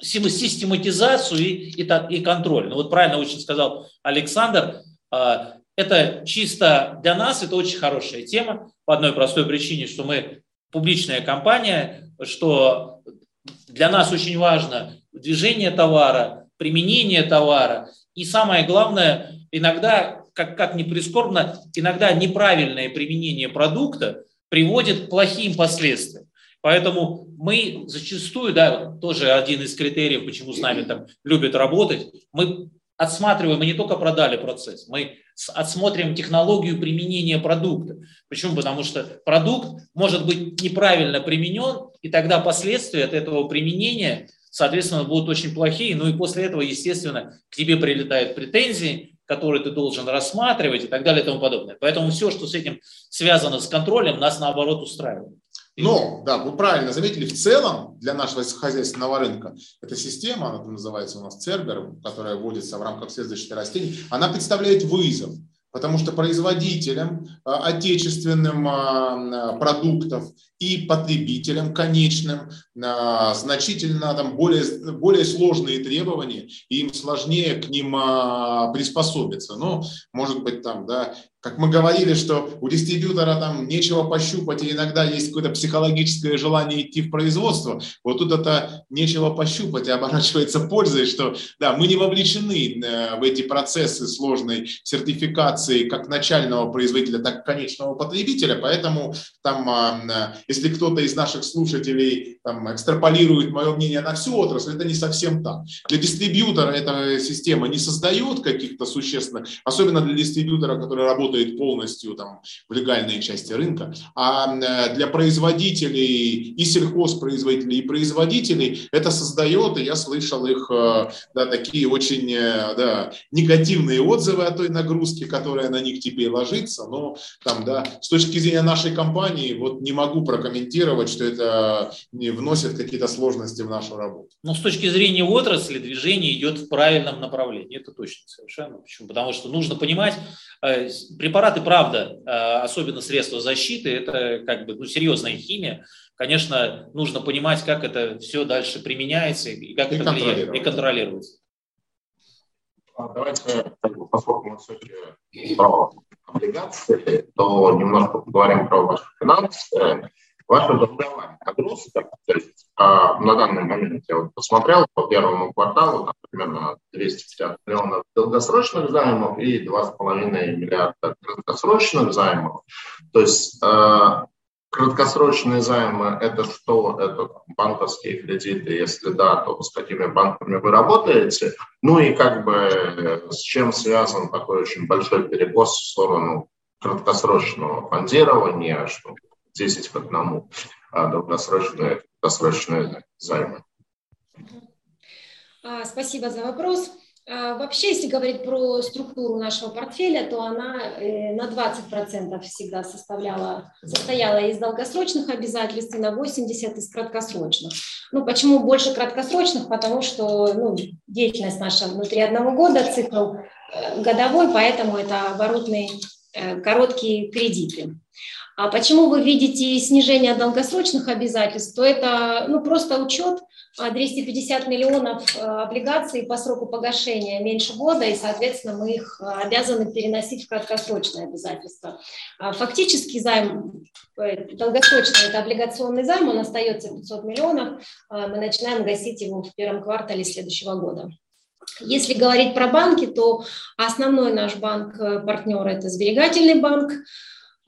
систематизацию и, и, и контроль. Ну вот правильно очень сказал Александр, а, это чисто для нас, это очень хорошая тема по одной простой причине, что мы публичная компания, что для нас очень важно движение товара, применение товара и самое главное, иногда как, как ни прискорбно, иногда неправильное применение продукта приводит к плохим последствиям. Поэтому мы зачастую, да, тоже один из критериев, почему с нами там любят работать, мы отсматриваем, мы не только продали процесс, мы отсмотрим технологию применения продукта. Почему? Потому что продукт может быть неправильно применен, и тогда последствия от этого применения, соответственно, будут очень плохие. Ну и после этого, естественно, к тебе прилетают претензии, который ты должен рассматривать и так далее и тому подобное. Поэтому все, что с этим связано с контролем, нас наоборот устраивает. Но, да, вы правильно заметили, в целом для нашего хозяйственного рынка эта система, она называется у нас Цербер, которая вводится в рамках следующих растений, она представляет вызов. Потому что производителям а, отечественным а, продуктов и потребителям конечным а, значительно там, более, более сложные требования, и им сложнее к ним приспособиться. Ну, может быть, там, да, как мы говорили, что у дистрибьютора там нечего пощупать, и иногда есть какое-то психологическое желание идти в производство. Вот тут это нечего пощупать, и оборачивается пользой, что да, мы не вовлечены э, в эти процессы сложной сертификации как начального производителя, так и конечного потребителя, поэтому там, э, если кто-то из наших слушателей там, экстраполирует мое мнение на всю отрасль, это не совсем так. Для дистрибьютора эта система не создает каких-то существенных, особенно для дистрибьютора, который работает работает полностью там, в легальной части рынка, а э, для производителей и сельхозпроизводителей, и производителей это создает, и я слышал их э, да, такие очень э, да, негативные отзывы о той нагрузке, которая на них теперь ложится, но там, да, с точки зрения нашей компании, вот не могу прокомментировать, что это не вносит какие-то сложности в нашу работу. Но с точки зрения отрасли движение идет в правильном направлении, это точно совершенно. Почему? Потому что нужно понимать, Препараты, правда, э, особенно средства защиты, это как бы ну, серьезная химия. Конечно, нужно понимать, как это все дальше применяется и как и это влияет, и контролируется. А давайте, поскольку мы все-таки про облигации, то немножко поговорим про ваши финансы. Ваша долговая нагрузка, то есть а, на данный момент я вот посмотрел по первому кварталу, там, примерно 250 миллионов долгосрочных займов и 2,5 миллиарда краткосрочных займов. То есть а, краткосрочные займы – это что? Это банковские кредиты, если да, то с какими банками вы работаете? Ну и как бы с чем связан такой очень большой перекос в сторону краткосрочного фондирования, что 10 к 1 а долгосрочные, долгосрочные займы. А, спасибо за вопрос. А, вообще, если говорить про структуру нашего портфеля, то она э, на 20% всегда составляла, состояла из долгосрочных обязательств и на 80% из краткосрочных. Ну, почему больше краткосрочных? Потому что ну, деятельность наша внутри одного года, цикл э, годовой, поэтому это оборотные э, короткие кредиты. А почему вы видите снижение долгосрочных обязательств? То это ну, просто учет 250 а, миллионов а, облигаций по сроку погашения меньше года, и, соответственно, мы их а, обязаны переносить в краткосрочные обязательства. Фактически займ, э, долгосрочный, это облигационный займ, он остается 500 миллионов, мы начинаем гасить его в первом квартале следующего года. Если говорить про банки, то основной наш банк-партнер – это сберегательный банк.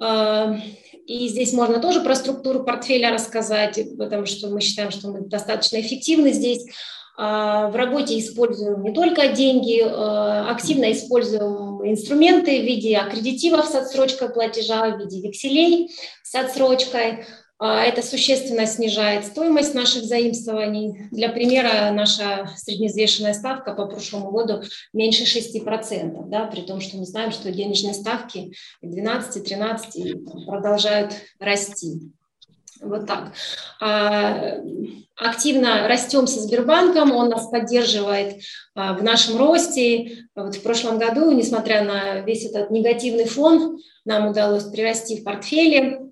И здесь можно тоже про структуру портфеля рассказать, потому что мы считаем, что мы достаточно эффективны здесь. В работе используем не только деньги, активно используем инструменты в виде аккредитивов с отсрочкой платежа, в виде векселей с отсрочкой – а, это существенно снижает стоимость наших заимствований. Для примера, наша средневзвешенная ставка по прошлому году меньше 6%, да, при том, что мы знаем, что денежные ставки 12-13 продолжают расти. Вот так. А, активно растем со Сбербанком, он нас поддерживает а, в нашем росте. Вот в прошлом году, несмотря на весь этот негативный фон, нам удалось прирасти в портфеле а,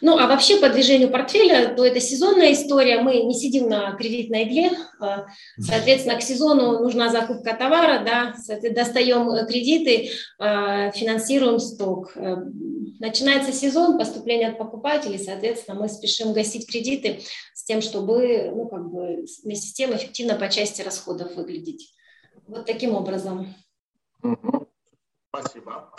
ну, а вообще по движению портфеля, то это сезонная история, мы не сидим на кредитной игле, а, соответственно, к сезону нужна закупка товара, да, достаем кредиты, а, финансируем сток. Э, начинается сезон, поступление от покупателей, соответственно, мы спешим гасить кредиты с тем, чтобы, ну, как бы, вместе с тем эффективно по части расходов выглядеть. Вот таким образом. Спасибо.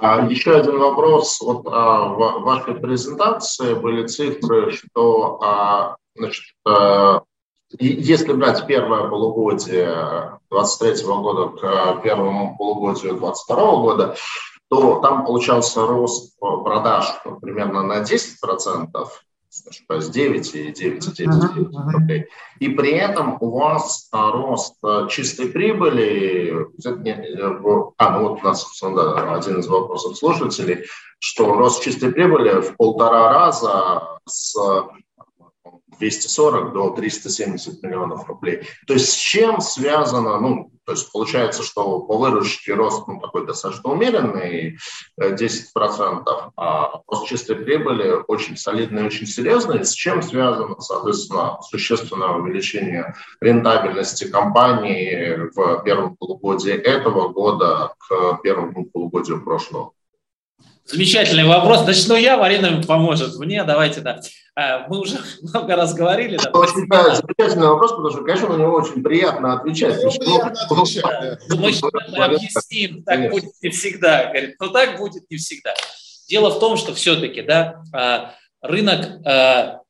А еще один вопрос. Вот а, в вашей презентации были цифры, что а, значит, а, если брать первое полугодие 2023 года к первому полугодию 2022 года, то там получался рост продаж примерно на 10%, ошибаюсь, 9 и 9, 9, 9 рублей. И при этом у вас а, рост а, чистой прибыли, э, а, ну вот у нас, собственно, да, один из вопросов слушателей, что рост чистой прибыли в полтора раза с 240 до 370 миллионов рублей. То есть с чем связано, ну, то есть получается, что по выручке рост ну, такой достаточно умеренный, 10%, э, а рост чистой прибыли очень солидный, очень серьезный. С чем связано, соответственно, существенное увеличение рентабельности компании в первом полугодии этого года к первому полугодию прошлого? Замечательный вопрос. Начну я, Марина поможет мне. Давайте, да. А, мы уже много раз говорили. Да. Очень да, замечательный вопрос, потому что, конечно, на него очень приятно отвечать. Ну, приятно отвечать да. Ну, мы, объясним, так конечно. будет не всегда. Говорит, но так будет не всегда. Дело в том, что все-таки да, а, рынок а,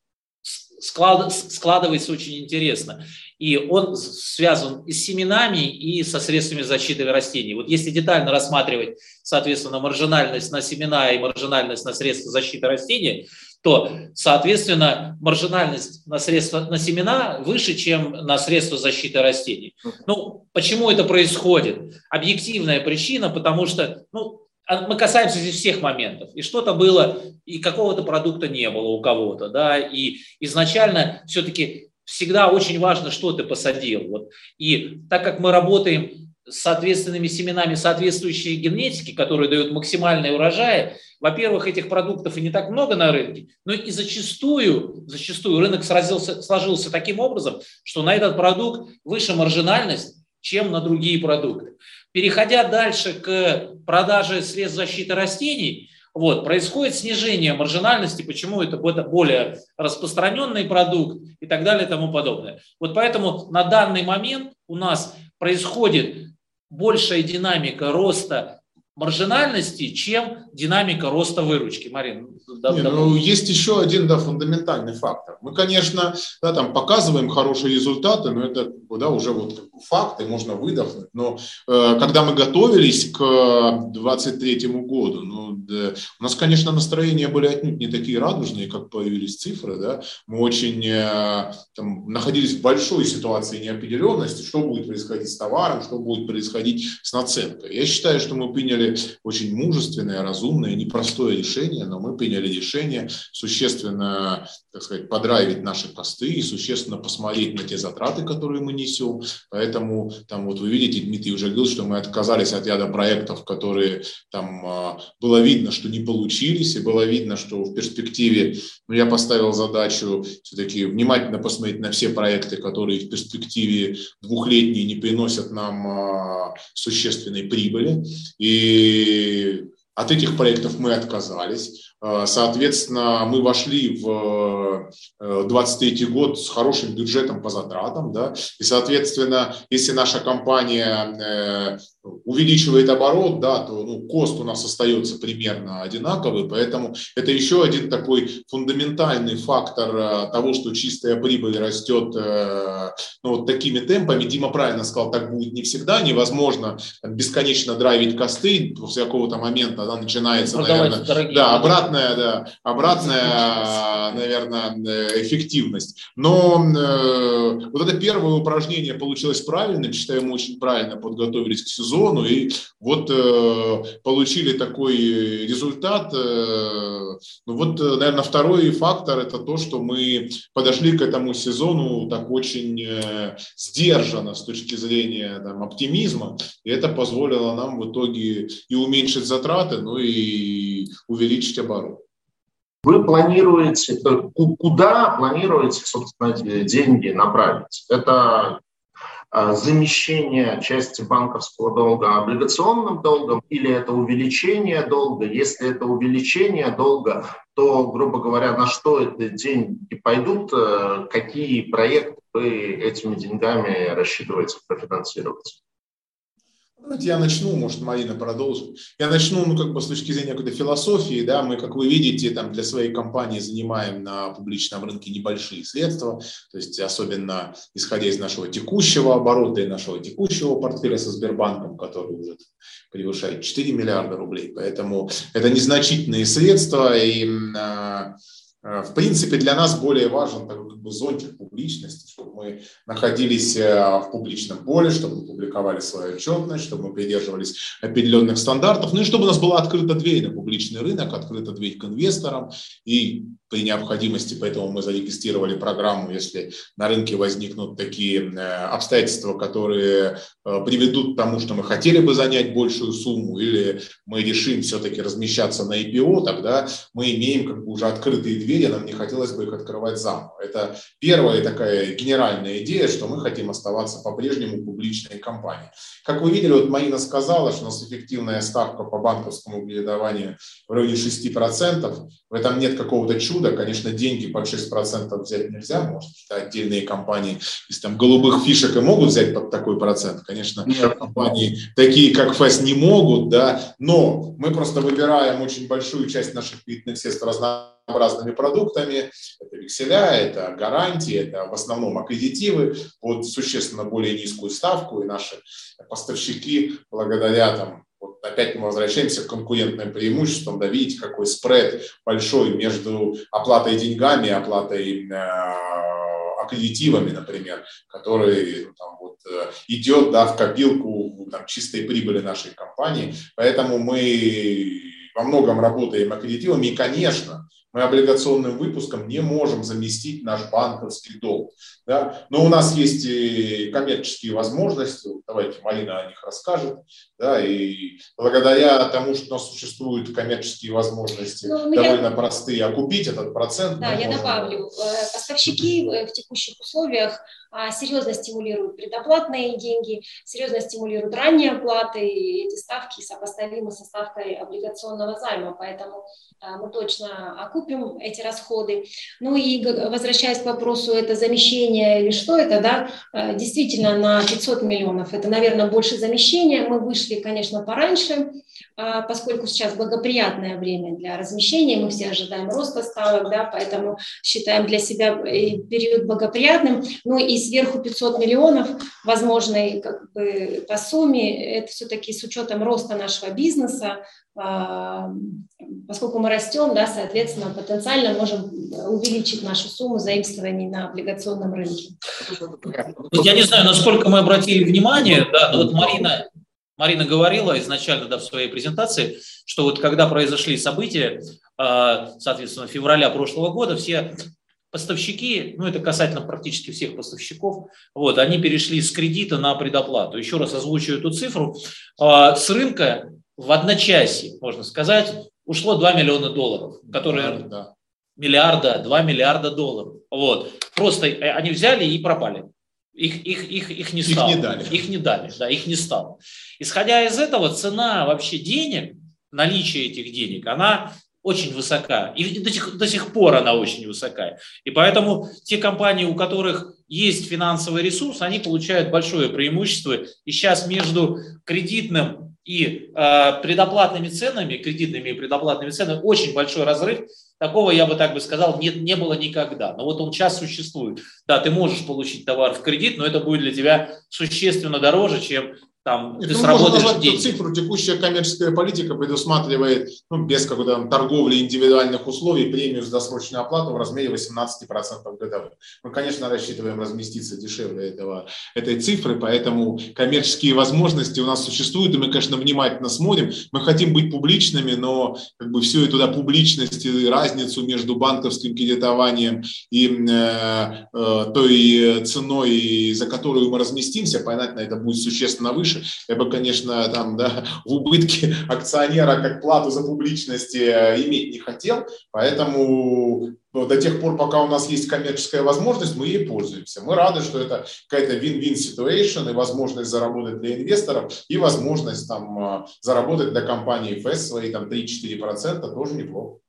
складывается очень интересно. И он связан и с семенами, и со средствами защиты растений. Вот если детально рассматривать, соответственно, маржинальность на семена и маржинальность на средства защиты растений, то, соответственно, маржинальность на средства на семена выше, чем на средства защиты растений. Ну, почему это происходит? Объективная причина, потому что, ну, а мы касаемся здесь всех моментов. И что-то было, и какого-то продукта не было у кого-то, да, и изначально все-таки всегда очень важно, что ты посадил. Вот. И так как мы работаем с соответственными семенами соответствующей генетики, которые дают максимальные урожаи, во-первых, этих продуктов и не так много на рынке, но и зачастую, зачастую рынок сразился, сложился таким образом, что на этот продукт выше маржинальность, чем на другие продукты. Переходя дальше к продаже средств защиты растений, вот, происходит снижение маржинальности, почему это более распространенный продукт и так далее и тому подобное. Вот поэтому на данный момент у нас происходит большая динамика роста маржинальности, чем динамика роста выручки. Марин, да, Не, ну, есть еще один да, фундаментальный фактор. Мы, конечно, да, там показываем хорошие результаты, но это да, уже вот факты, можно выдохнуть. Но э, когда мы готовились к 2023 году, ну, да, у нас, конечно, настроения были отнюдь не такие радужные, как появились цифры. Да? Мы очень э, там, находились в большой ситуации неопределенности, что будет происходить с товаром, что будет происходить с наценкой. Я считаю, что мы приняли очень мужественное, разумное, непростое решение, но мы приняли решение существенно, так сказать, подравить наши посты и существенно посмотреть на те затраты, которые мы несем. Поэтому там вот вы видите, Дмитрий уже говорил, что мы отказались от ряда проектов, которые там а, было видно, что не получились, и было видно, что в перспективе ну, я поставил задачу все-таки внимательно посмотреть на все проекты, которые в перспективе двухлетней не приносят нам а, существенной прибыли. И от этих проектов мы отказались. Э, соответственно, мы вошли в 2023 год с хорошим бюджетом по затратам, да, и, соответственно, если наша компания увеличивает оборот, да, то ну, кост у нас остается примерно одинаковый, поэтому это еще один такой фундаментальный фактор того, что чистая прибыль растет ну, вот такими темпами. Дима правильно сказал, так будет не всегда, невозможно бесконечно драйвить косты, после какого-то момента да, начинается, наверное, да, обратная, да, обратная, наверное, эффективность. Но э, вот это первое упражнение получилось правильным, считаю, мы очень правильно подготовились к сезону, и вот э, получили такой результат. Э, ну вот, наверное, второй фактор – это то, что мы подошли к этому сезону так очень э, сдержанно с точки зрения там, оптимизма, и это позволило нам в итоге и уменьшить затраты, ну и увеличить оборот. Вы планируете, э, куда планируете, собственно, деньги направить? Это а, замещение части банковского долга облигационным долгом или это увеличение долга? Если это увеличение долга, то, грубо говоря, на что эти деньги пойдут, э, какие проекты вы этими деньгами рассчитываете профинансировать? Я начну, может, Марина продолжит. Я начну, ну, как бы с точки зрения какой-то философии, да, мы, как вы видите, там для своей компании занимаем на публичном рынке небольшие средства, то есть особенно исходя из нашего текущего оборота и нашего текущего портфеля со Сбербанком, который уже превышает 4 миллиарда рублей, поэтому это незначительные средства, и а, в принципе, для нас более важен такой как бы зонтик публичности, чтобы мы находились э, в публичном поле, чтобы мы публиковали свою отчетность, чтобы мы придерживались определенных стандартов, ну и чтобы у нас была открыта дверь на публичный рынок, открыта дверь к инвесторам. И при необходимости, поэтому мы зарегистрировали программу, если на рынке возникнут такие э, обстоятельства, которые э, приведут к тому, что мы хотели бы занять большую сумму, или мы решим все-таки размещаться на IPO, тогда мы имеем как бы уже открытые двери, нам не хотелось бы их открывать заново. Это первая такая генеральная идея, что мы хотим оставаться по-прежнему публичной компанией. Как вы видели, вот Марина сказала, что у нас эффективная ставка по банковскому кредитованию в районе 6%, в этом нет какого-то чуда. Конечно, деньги под 6% взять нельзя, может, отдельные компании из там голубых фишек и могут взять под такой процент. Конечно, Нет. компании такие, как ФЭС, не могут, да, но мы просто выбираем очень большую часть наших кредитных средств разнообразными продуктами. Это векселя, это гарантии, это в основном аккредитивы под существенно более низкую ставку, и наши поставщики благодаря там опять мы возвращаемся к конкурентным преимуществам, да, видите, какой спред большой между оплатой деньгами и оплатой э, аккредитивами, например, который ну, там, вот, э, идет да, в копилку там, чистой прибыли нашей компании. Поэтому мы во многом работаем аккредитивами. И, конечно, мы облигационным выпуском не можем заместить наш банковский долг. Да? Но у нас есть и коммерческие возможности, давайте Марина о них расскажет, да, и благодаря тому, что у нас существуют коммерческие возможности ну, довольно я... простые, окупить этот процент. Да, я можем... добавлю. Э, поставщики в текущих условиях а, серьезно стимулируют предоплатные деньги, серьезно стимулируют ранние оплаты, и эти ставки сопоставимы со ставкой облигационного займа, поэтому а, мы точно окупим эти расходы. Ну и возвращаясь к вопросу, это замещение или что это, да, а, действительно на 500 миллионов, это, наверное, больше замещения, мы вышли, конечно, пораньше, поскольку сейчас благоприятное время для размещения, мы все ожидаем роста ставок, да, поэтому считаем для себя период благоприятным, ну и сверху 500 миллионов возможной как бы, по сумме, это все-таки с учетом роста нашего бизнеса, а, поскольку мы растем, да, соответственно, потенциально можем увеличить нашу сумму заимствований на облигационном рынке. Я не знаю, насколько мы обратили внимание, да, но вот Марина, Марина говорила изначально да, в своей презентации, что вот когда произошли события, а, соответственно, февраля прошлого года, все поставщики, ну это касательно практически всех поставщиков, вот, они перешли с кредита на предоплату. Еще раз озвучу эту цифру. А, с рынка в одночасье, можно сказать, ушло 2 миллиона долларов, которые... Да. Миллиарда, 2 миллиарда долларов. Вот. Просто э, они взяли и пропали. Их, их, их, их не стало. Их не дали. Их не дали, да, их не стало. Исходя из этого, цена вообще денег, наличие этих денег, она очень высока. И до сих, до сих пор она очень высока. И поэтому те компании, у которых есть финансовый ресурс, они получают большое преимущество. И сейчас между кредитным и э, предоплатными ценами, кредитными и предоплатными ценами очень большой разрыв. Такого, я бы так бы сказал, нет, не было никогда. Но вот он сейчас существует. Да, ты можешь получить товар в кредит, но это будет для тебя существенно дороже, чем там Нет, ты ну, сработаешь назвать цифру. Текущая коммерческая политика предусматривает ну, без какой-то там торговли индивидуальных условий премию за досрочную оплату в размере 18% годовых. Мы, конечно, рассчитываем разместиться дешевле этого, этой цифры, поэтому коммерческие возможности у нас существуют, и мы, конечно, внимательно смотрим. Мы хотим быть публичными, но как бы всю эту да, публичность и разницу между банковским кредитованием и э, э, той ценой, за которую мы разместимся, понятно, это будет существенно выше. Я бы, конечно, там, да, в убытке акционера как плату за публичность э, иметь не хотел, поэтому ну, до тех пор, пока у нас есть коммерческая возможность, мы ей пользуемся. Мы рады, что это какая-то win-win situation и возможность заработать для инвесторов, и возможность там э, заработать для компании ФЭС свои там 3-4% тоже неплохо.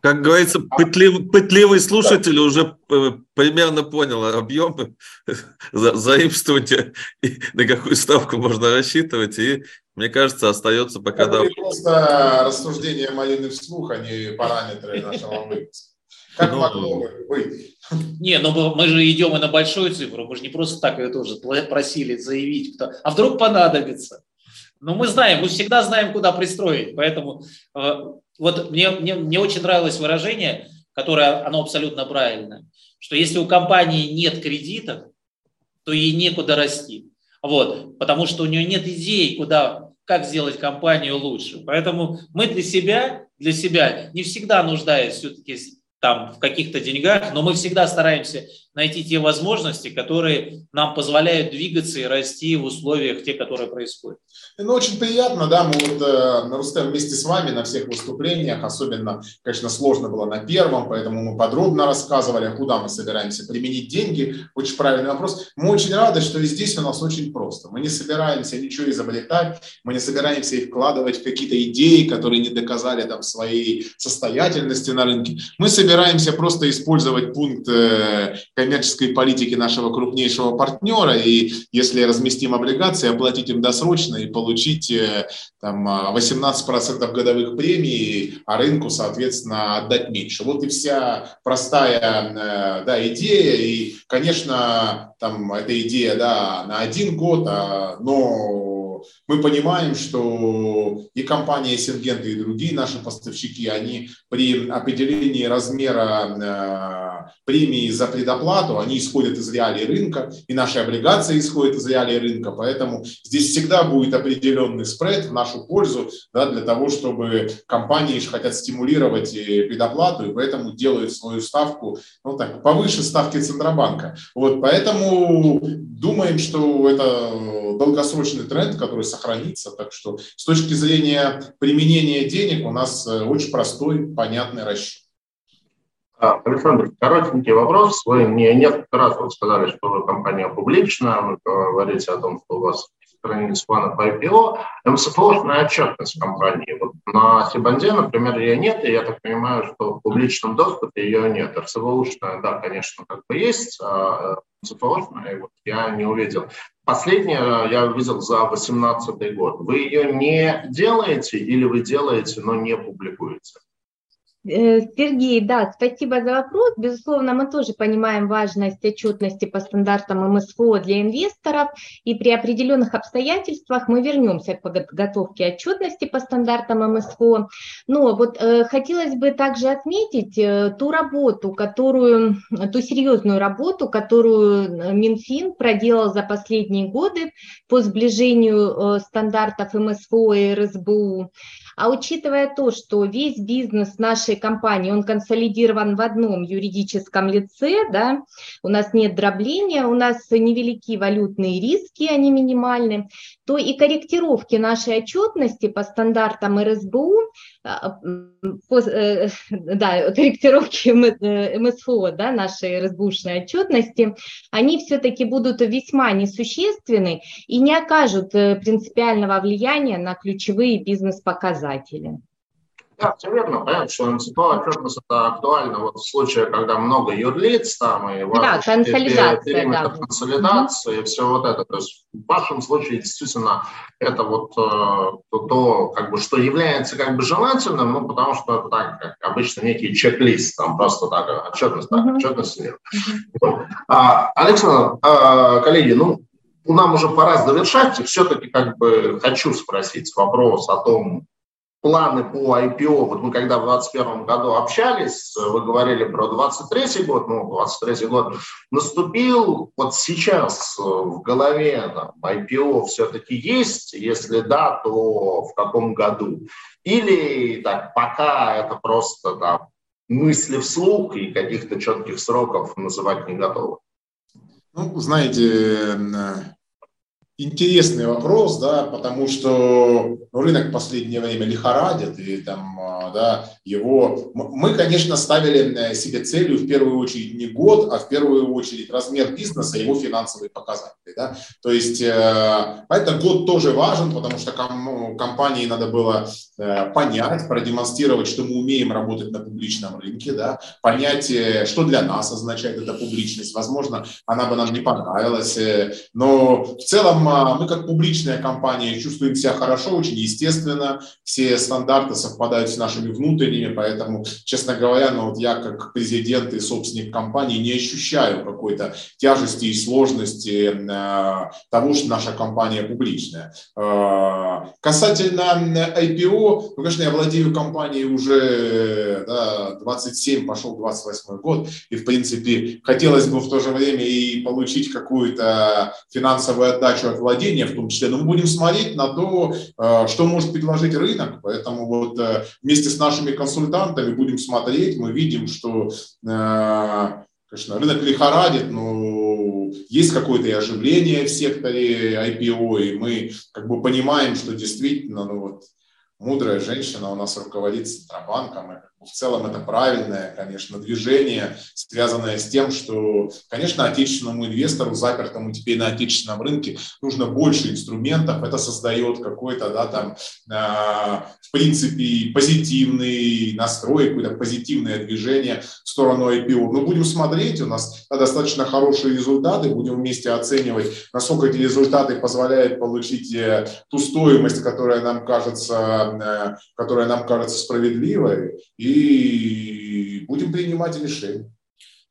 Как говорится, пытливый, пытливый слушатель уже э, примерно понял объемы заимствования и на какую ставку можно рассчитывать. И, мне кажется, остается пока... Это да... просто рассуждение малины вслух, а не параметры нашего выпуска. Как ну, могло быть? Не, но ну мы же идем и на большую цифру, мы же не просто так ее тоже просили заявить, кто... а вдруг понадобится. Но мы знаем, мы всегда знаем, куда пристроить, поэтому э, вот мне, мне, мне очень нравилось выражение, которое, оно абсолютно правильное, что если у компании нет кредитов, то ей некуда расти. Вот, потому что у нее нет идей, куда, как сделать компанию лучше. Поэтому мы для себя, для себя не всегда нуждаясь все-таки там в каких-то деньгах, но мы всегда стараемся найти те возможности, которые нам позволяют двигаться и расти в условиях, те, которые происходят. Ну, очень приятно, да, мы вот э, Рустем вместе с вами на всех выступлениях, особенно, конечно, сложно было на первом, поэтому мы подробно рассказывали, куда мы собираемся применить деньги. Очень правильный вопрос. Мы очень рады, что и здесь у нас очень просто. Мы не собираемся ничего изобретать, мы не собираемся их вкладывать в какие-то идеи, которые не доказали там своей состоятельности на рынке. Мы собираемся просто использовать пункт э, коммерческой политики нашего крупнейшего партнера, и если разместим облигации, оплатить им досрочно и получить э, там, 18% годовых премий, а рынку, соответственно, отдать меньше. Вот и вся простая э, да, идея, и, конечно, там эта идея да, на один год, а, но мы понимаем, что и компания Сингента, и другие наши поставщики, они при определении размера э, премии за предоплату, они исходят из реалий рынка, и наши облигации исходят из реалий рынка, поэтому здесь всегда будет определенный спред в нашу пользу да, для того, чтобы компании хотят стимулировать предоплату, и поэтому делают свою ставку ну, так, повыше ставки Центробанка. Вот, поэтому думаем, что это долгосрочный тренд, который сохранится. Так что с точки зрения применения денег у нас э, очень простой, понятный расчет. А, Александр, коротенький вопрос. Вы мне несколько раз вот сказали, что компания публичная, вы говорите о том, что у вас страниц плана по IPO. МСФОшная отчетность компании. Вот на Сибанде, например, ее нет, и я так понимаю, что в публичном доступе ее нет. РСВУшная, да, конечно, как бы есть, а МСФОшная вот я не увидел. Последнее я увидел за 2018 год. Вы ее не делаете или вы делаете, но не публикуете? Э, Сергей, да, спасибо за вопрос. Безусловно, мы тоже понимаем важность отчетности по стандартам МСФО для инвесторов, и при определенных обстоятельствах мы вернемся к подготовке отчетности по стандартам МСФО. Но вот э, хотелось бы также отметить э, ту работу, которую, ту серьезную работу, которую Минфин проделал за последние годы по сближению э, стандартов МСФО и РСБУ. А учитывая то, что весь бизнес нашей компании, он консолидирован в одном юридическом лице, да, у нас нет дробления, у нас невелики валютные риски, они минимальны, то и корректировки нашей отчетности по стандартам РСБУ, а, по, э, да, корректировки МСФО, да, нашей РСБУшной отчетности, они все-таки будут весьма несущественны и не окажут э, принципиального влияния на ключевые бизнес-показатели. Да, все верно. Понятно, что НЦПО отчетность это актуально вот в случае, когда много юрлиц там и да, консолидация, да. консолидации угу. и все вот это. То есть в вашем случае действительно это вот э, то, то, как бы, что является как бы желательным, ну, потому что это так, как обычно некий чек-лист, там просто так, отчетность, так, угу. отчетность нет. Угу. А, Александр, а, коллеги, ну, нам уже пора завершать, все-таки как бы хочу спросить вопрос о том, планы по IPO, вот мы когда в 2021 году общались, вы говорили про 23 год, ну, 23 год наступил, вот сейчас в голове там, IPO все-таки есть, если да, то в каком году? Или так, пока это просто там, мысли вслух и каких-то четких сроков называть не готовы? Ну, знаете, интересный вопрос, да, потому что рынок в последнее время лихорадит, и там, а, да, его... Мы, конечно, ставили э, себе целью в первую очередь не год, а в первую очередь размер бизнеса, его финансовые показатели, да. То есть э, этот год тоже важен, потому что ну, компании надо было э, понять, продемонстрировать, что мы умеем работать на публичном рынке, да, понять, что для нас означает эта публичность. Возможно, она бы нам не понравилась, но в целом мы как публичная компания чувствуем себя хорошо, очень естественно, все стандарты совпадают с нашими внутренними, поэтому, честно говоря, ну вот я как президент и собственник компании не ощущаю какой-то тяжести и сложности э, того, что наша компания публичная. Э, касательно IPO, ну, конечно, я владею компанией уже да, 27, пошел 28 год, и, в принципе, хотелось бы в то же время и получить какую-то финансовую отдачу от владения в том числе, но мы будем смотреть на то, э, что может предложить рынок, поэтому вот э, вместе с нашими консультантами будем смотреть, мы видим, что э, конечно, рынок лихорадит, но есть какое-то и оживление в секторе IPO, и мы как бы понимаем, что действительно, ну вот, мудрая женщина у нас руководит Центробанком, и в целом это правильное, конечно, движение, связанное с тем, что, конечно, отечественному инвестору, запертому теперь на отечественном рынке, нужно больше инструментов. Это создает какой-то, да, там, э, в принципе, позитивный настрой, какое-то позитивное движение в сторону IPO. Мы будем смотреть, у нас достаточно хорошие результаты, будем вместе оценивать, насколько эти результаты позволяют получить э, ту стоимость, которая нам кажется, э, которая нам кажется справедливой. И и будем принимать решения.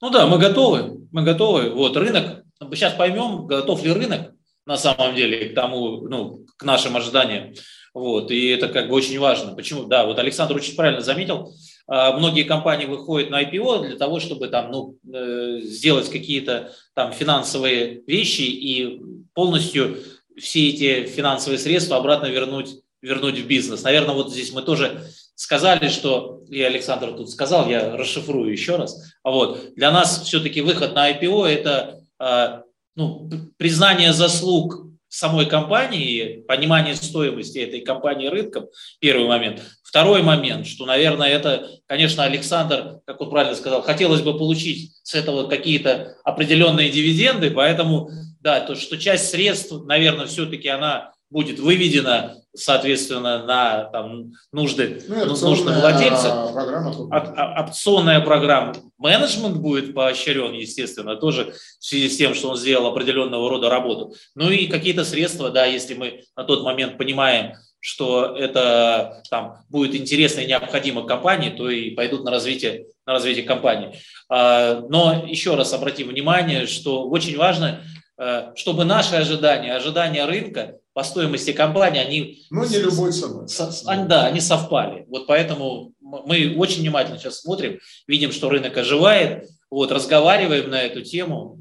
Ну да, мы готовы, мы готовы. Вот рынок, сейчас поймем, готов ли рынок на самом деле к тому, ну, к нашим ожиданиям. Вот, и это как бы очень важно. Почему? Да, вот Александр очень правильно заметил, а, многие компании выходят на IPO для того, чтобы там, ну, э, сделать какие-то там финансовые вещи и полностью все эти финансовые средства обратно вернуть, вернуть в бизнес. Наверное, вот здесь мы тоже сказали, что, и Александр тут сказал, я расшифрую еще раз, а вот, для нас все-таки выход на IPO – это а, ну, признание заслуг самой компании, понимание стоимости этой компании рынком, первый момент. Второй момент, что, наверное, это, конечно, Александр, как он правильно сказал, хотелось бы получить с этого какие-то определенные дивиденды, поэтому, да, то, что часть средств, наверное, все-таки она будет выведена, соответственно, на там, нужды ну, нужных владельцев. Программа, а, опционная программа. Менеджмент будет поощрен, естественно, тоже в связи с тем, что он сделал определенного рода работу. Ну и какие-то средства, да, если мы на тот момент понимаем, что это там, будет интересно и необходимо компании, то и пойдут на развитие, на развитие компании. А, но еще раз обратим внимание, что очень важно, э, чтобы наши ожидания, ожидания рынка по стоимости компании, они... Ну, не любой ценой. они, да, они совпали. Вот поэтому мы очень внимательно сейчас смотрим, видим, что рынок оживает, вот, разговариваем на эту тему,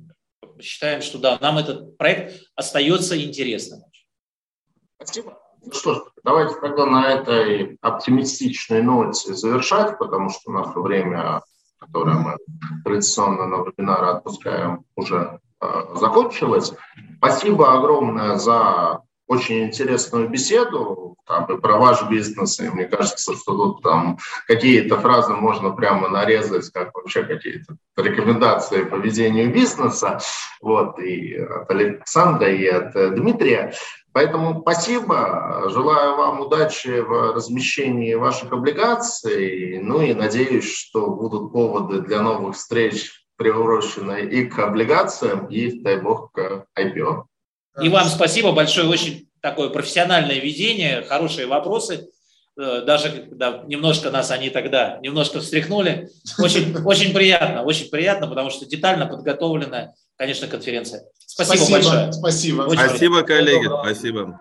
считаем, что да, нам этот проект остается интересным. Спасибо. Ну что ж, давайте тогда на этой оптимистичной ноте завершать, потому что наше время, которое мы традиционно на вебинары отпускаем, уже э, закончилось. Спасибо огромное за очень интересную беседу там, и про ваш бизнес, и мне кажется, что тут там какие-то фразы можно прямо нарезать, как вообще какие-то рекомендации по ведению бизнеса, вот, и от Александра, и от Дмитрия. Поэтому спасибо, желаю вам удачи в размещении ваших облигаций, ну и надеюсь, что будут поводы для новых встреч, приуроченные и к облигациям, и, дай бог, к IPO. И вам спасибо большое, очень такое профессиональное ведение, хорошие вопросы. Э, даже когда немножко нас они тогда немножко встряхнули. Очень, очень приятно, очень приятно, потому что детально подготовленная, конечно, конференция. Спасибо, спасибо большое. Спасибо. Очень спасибо, коллеги. Спасибо.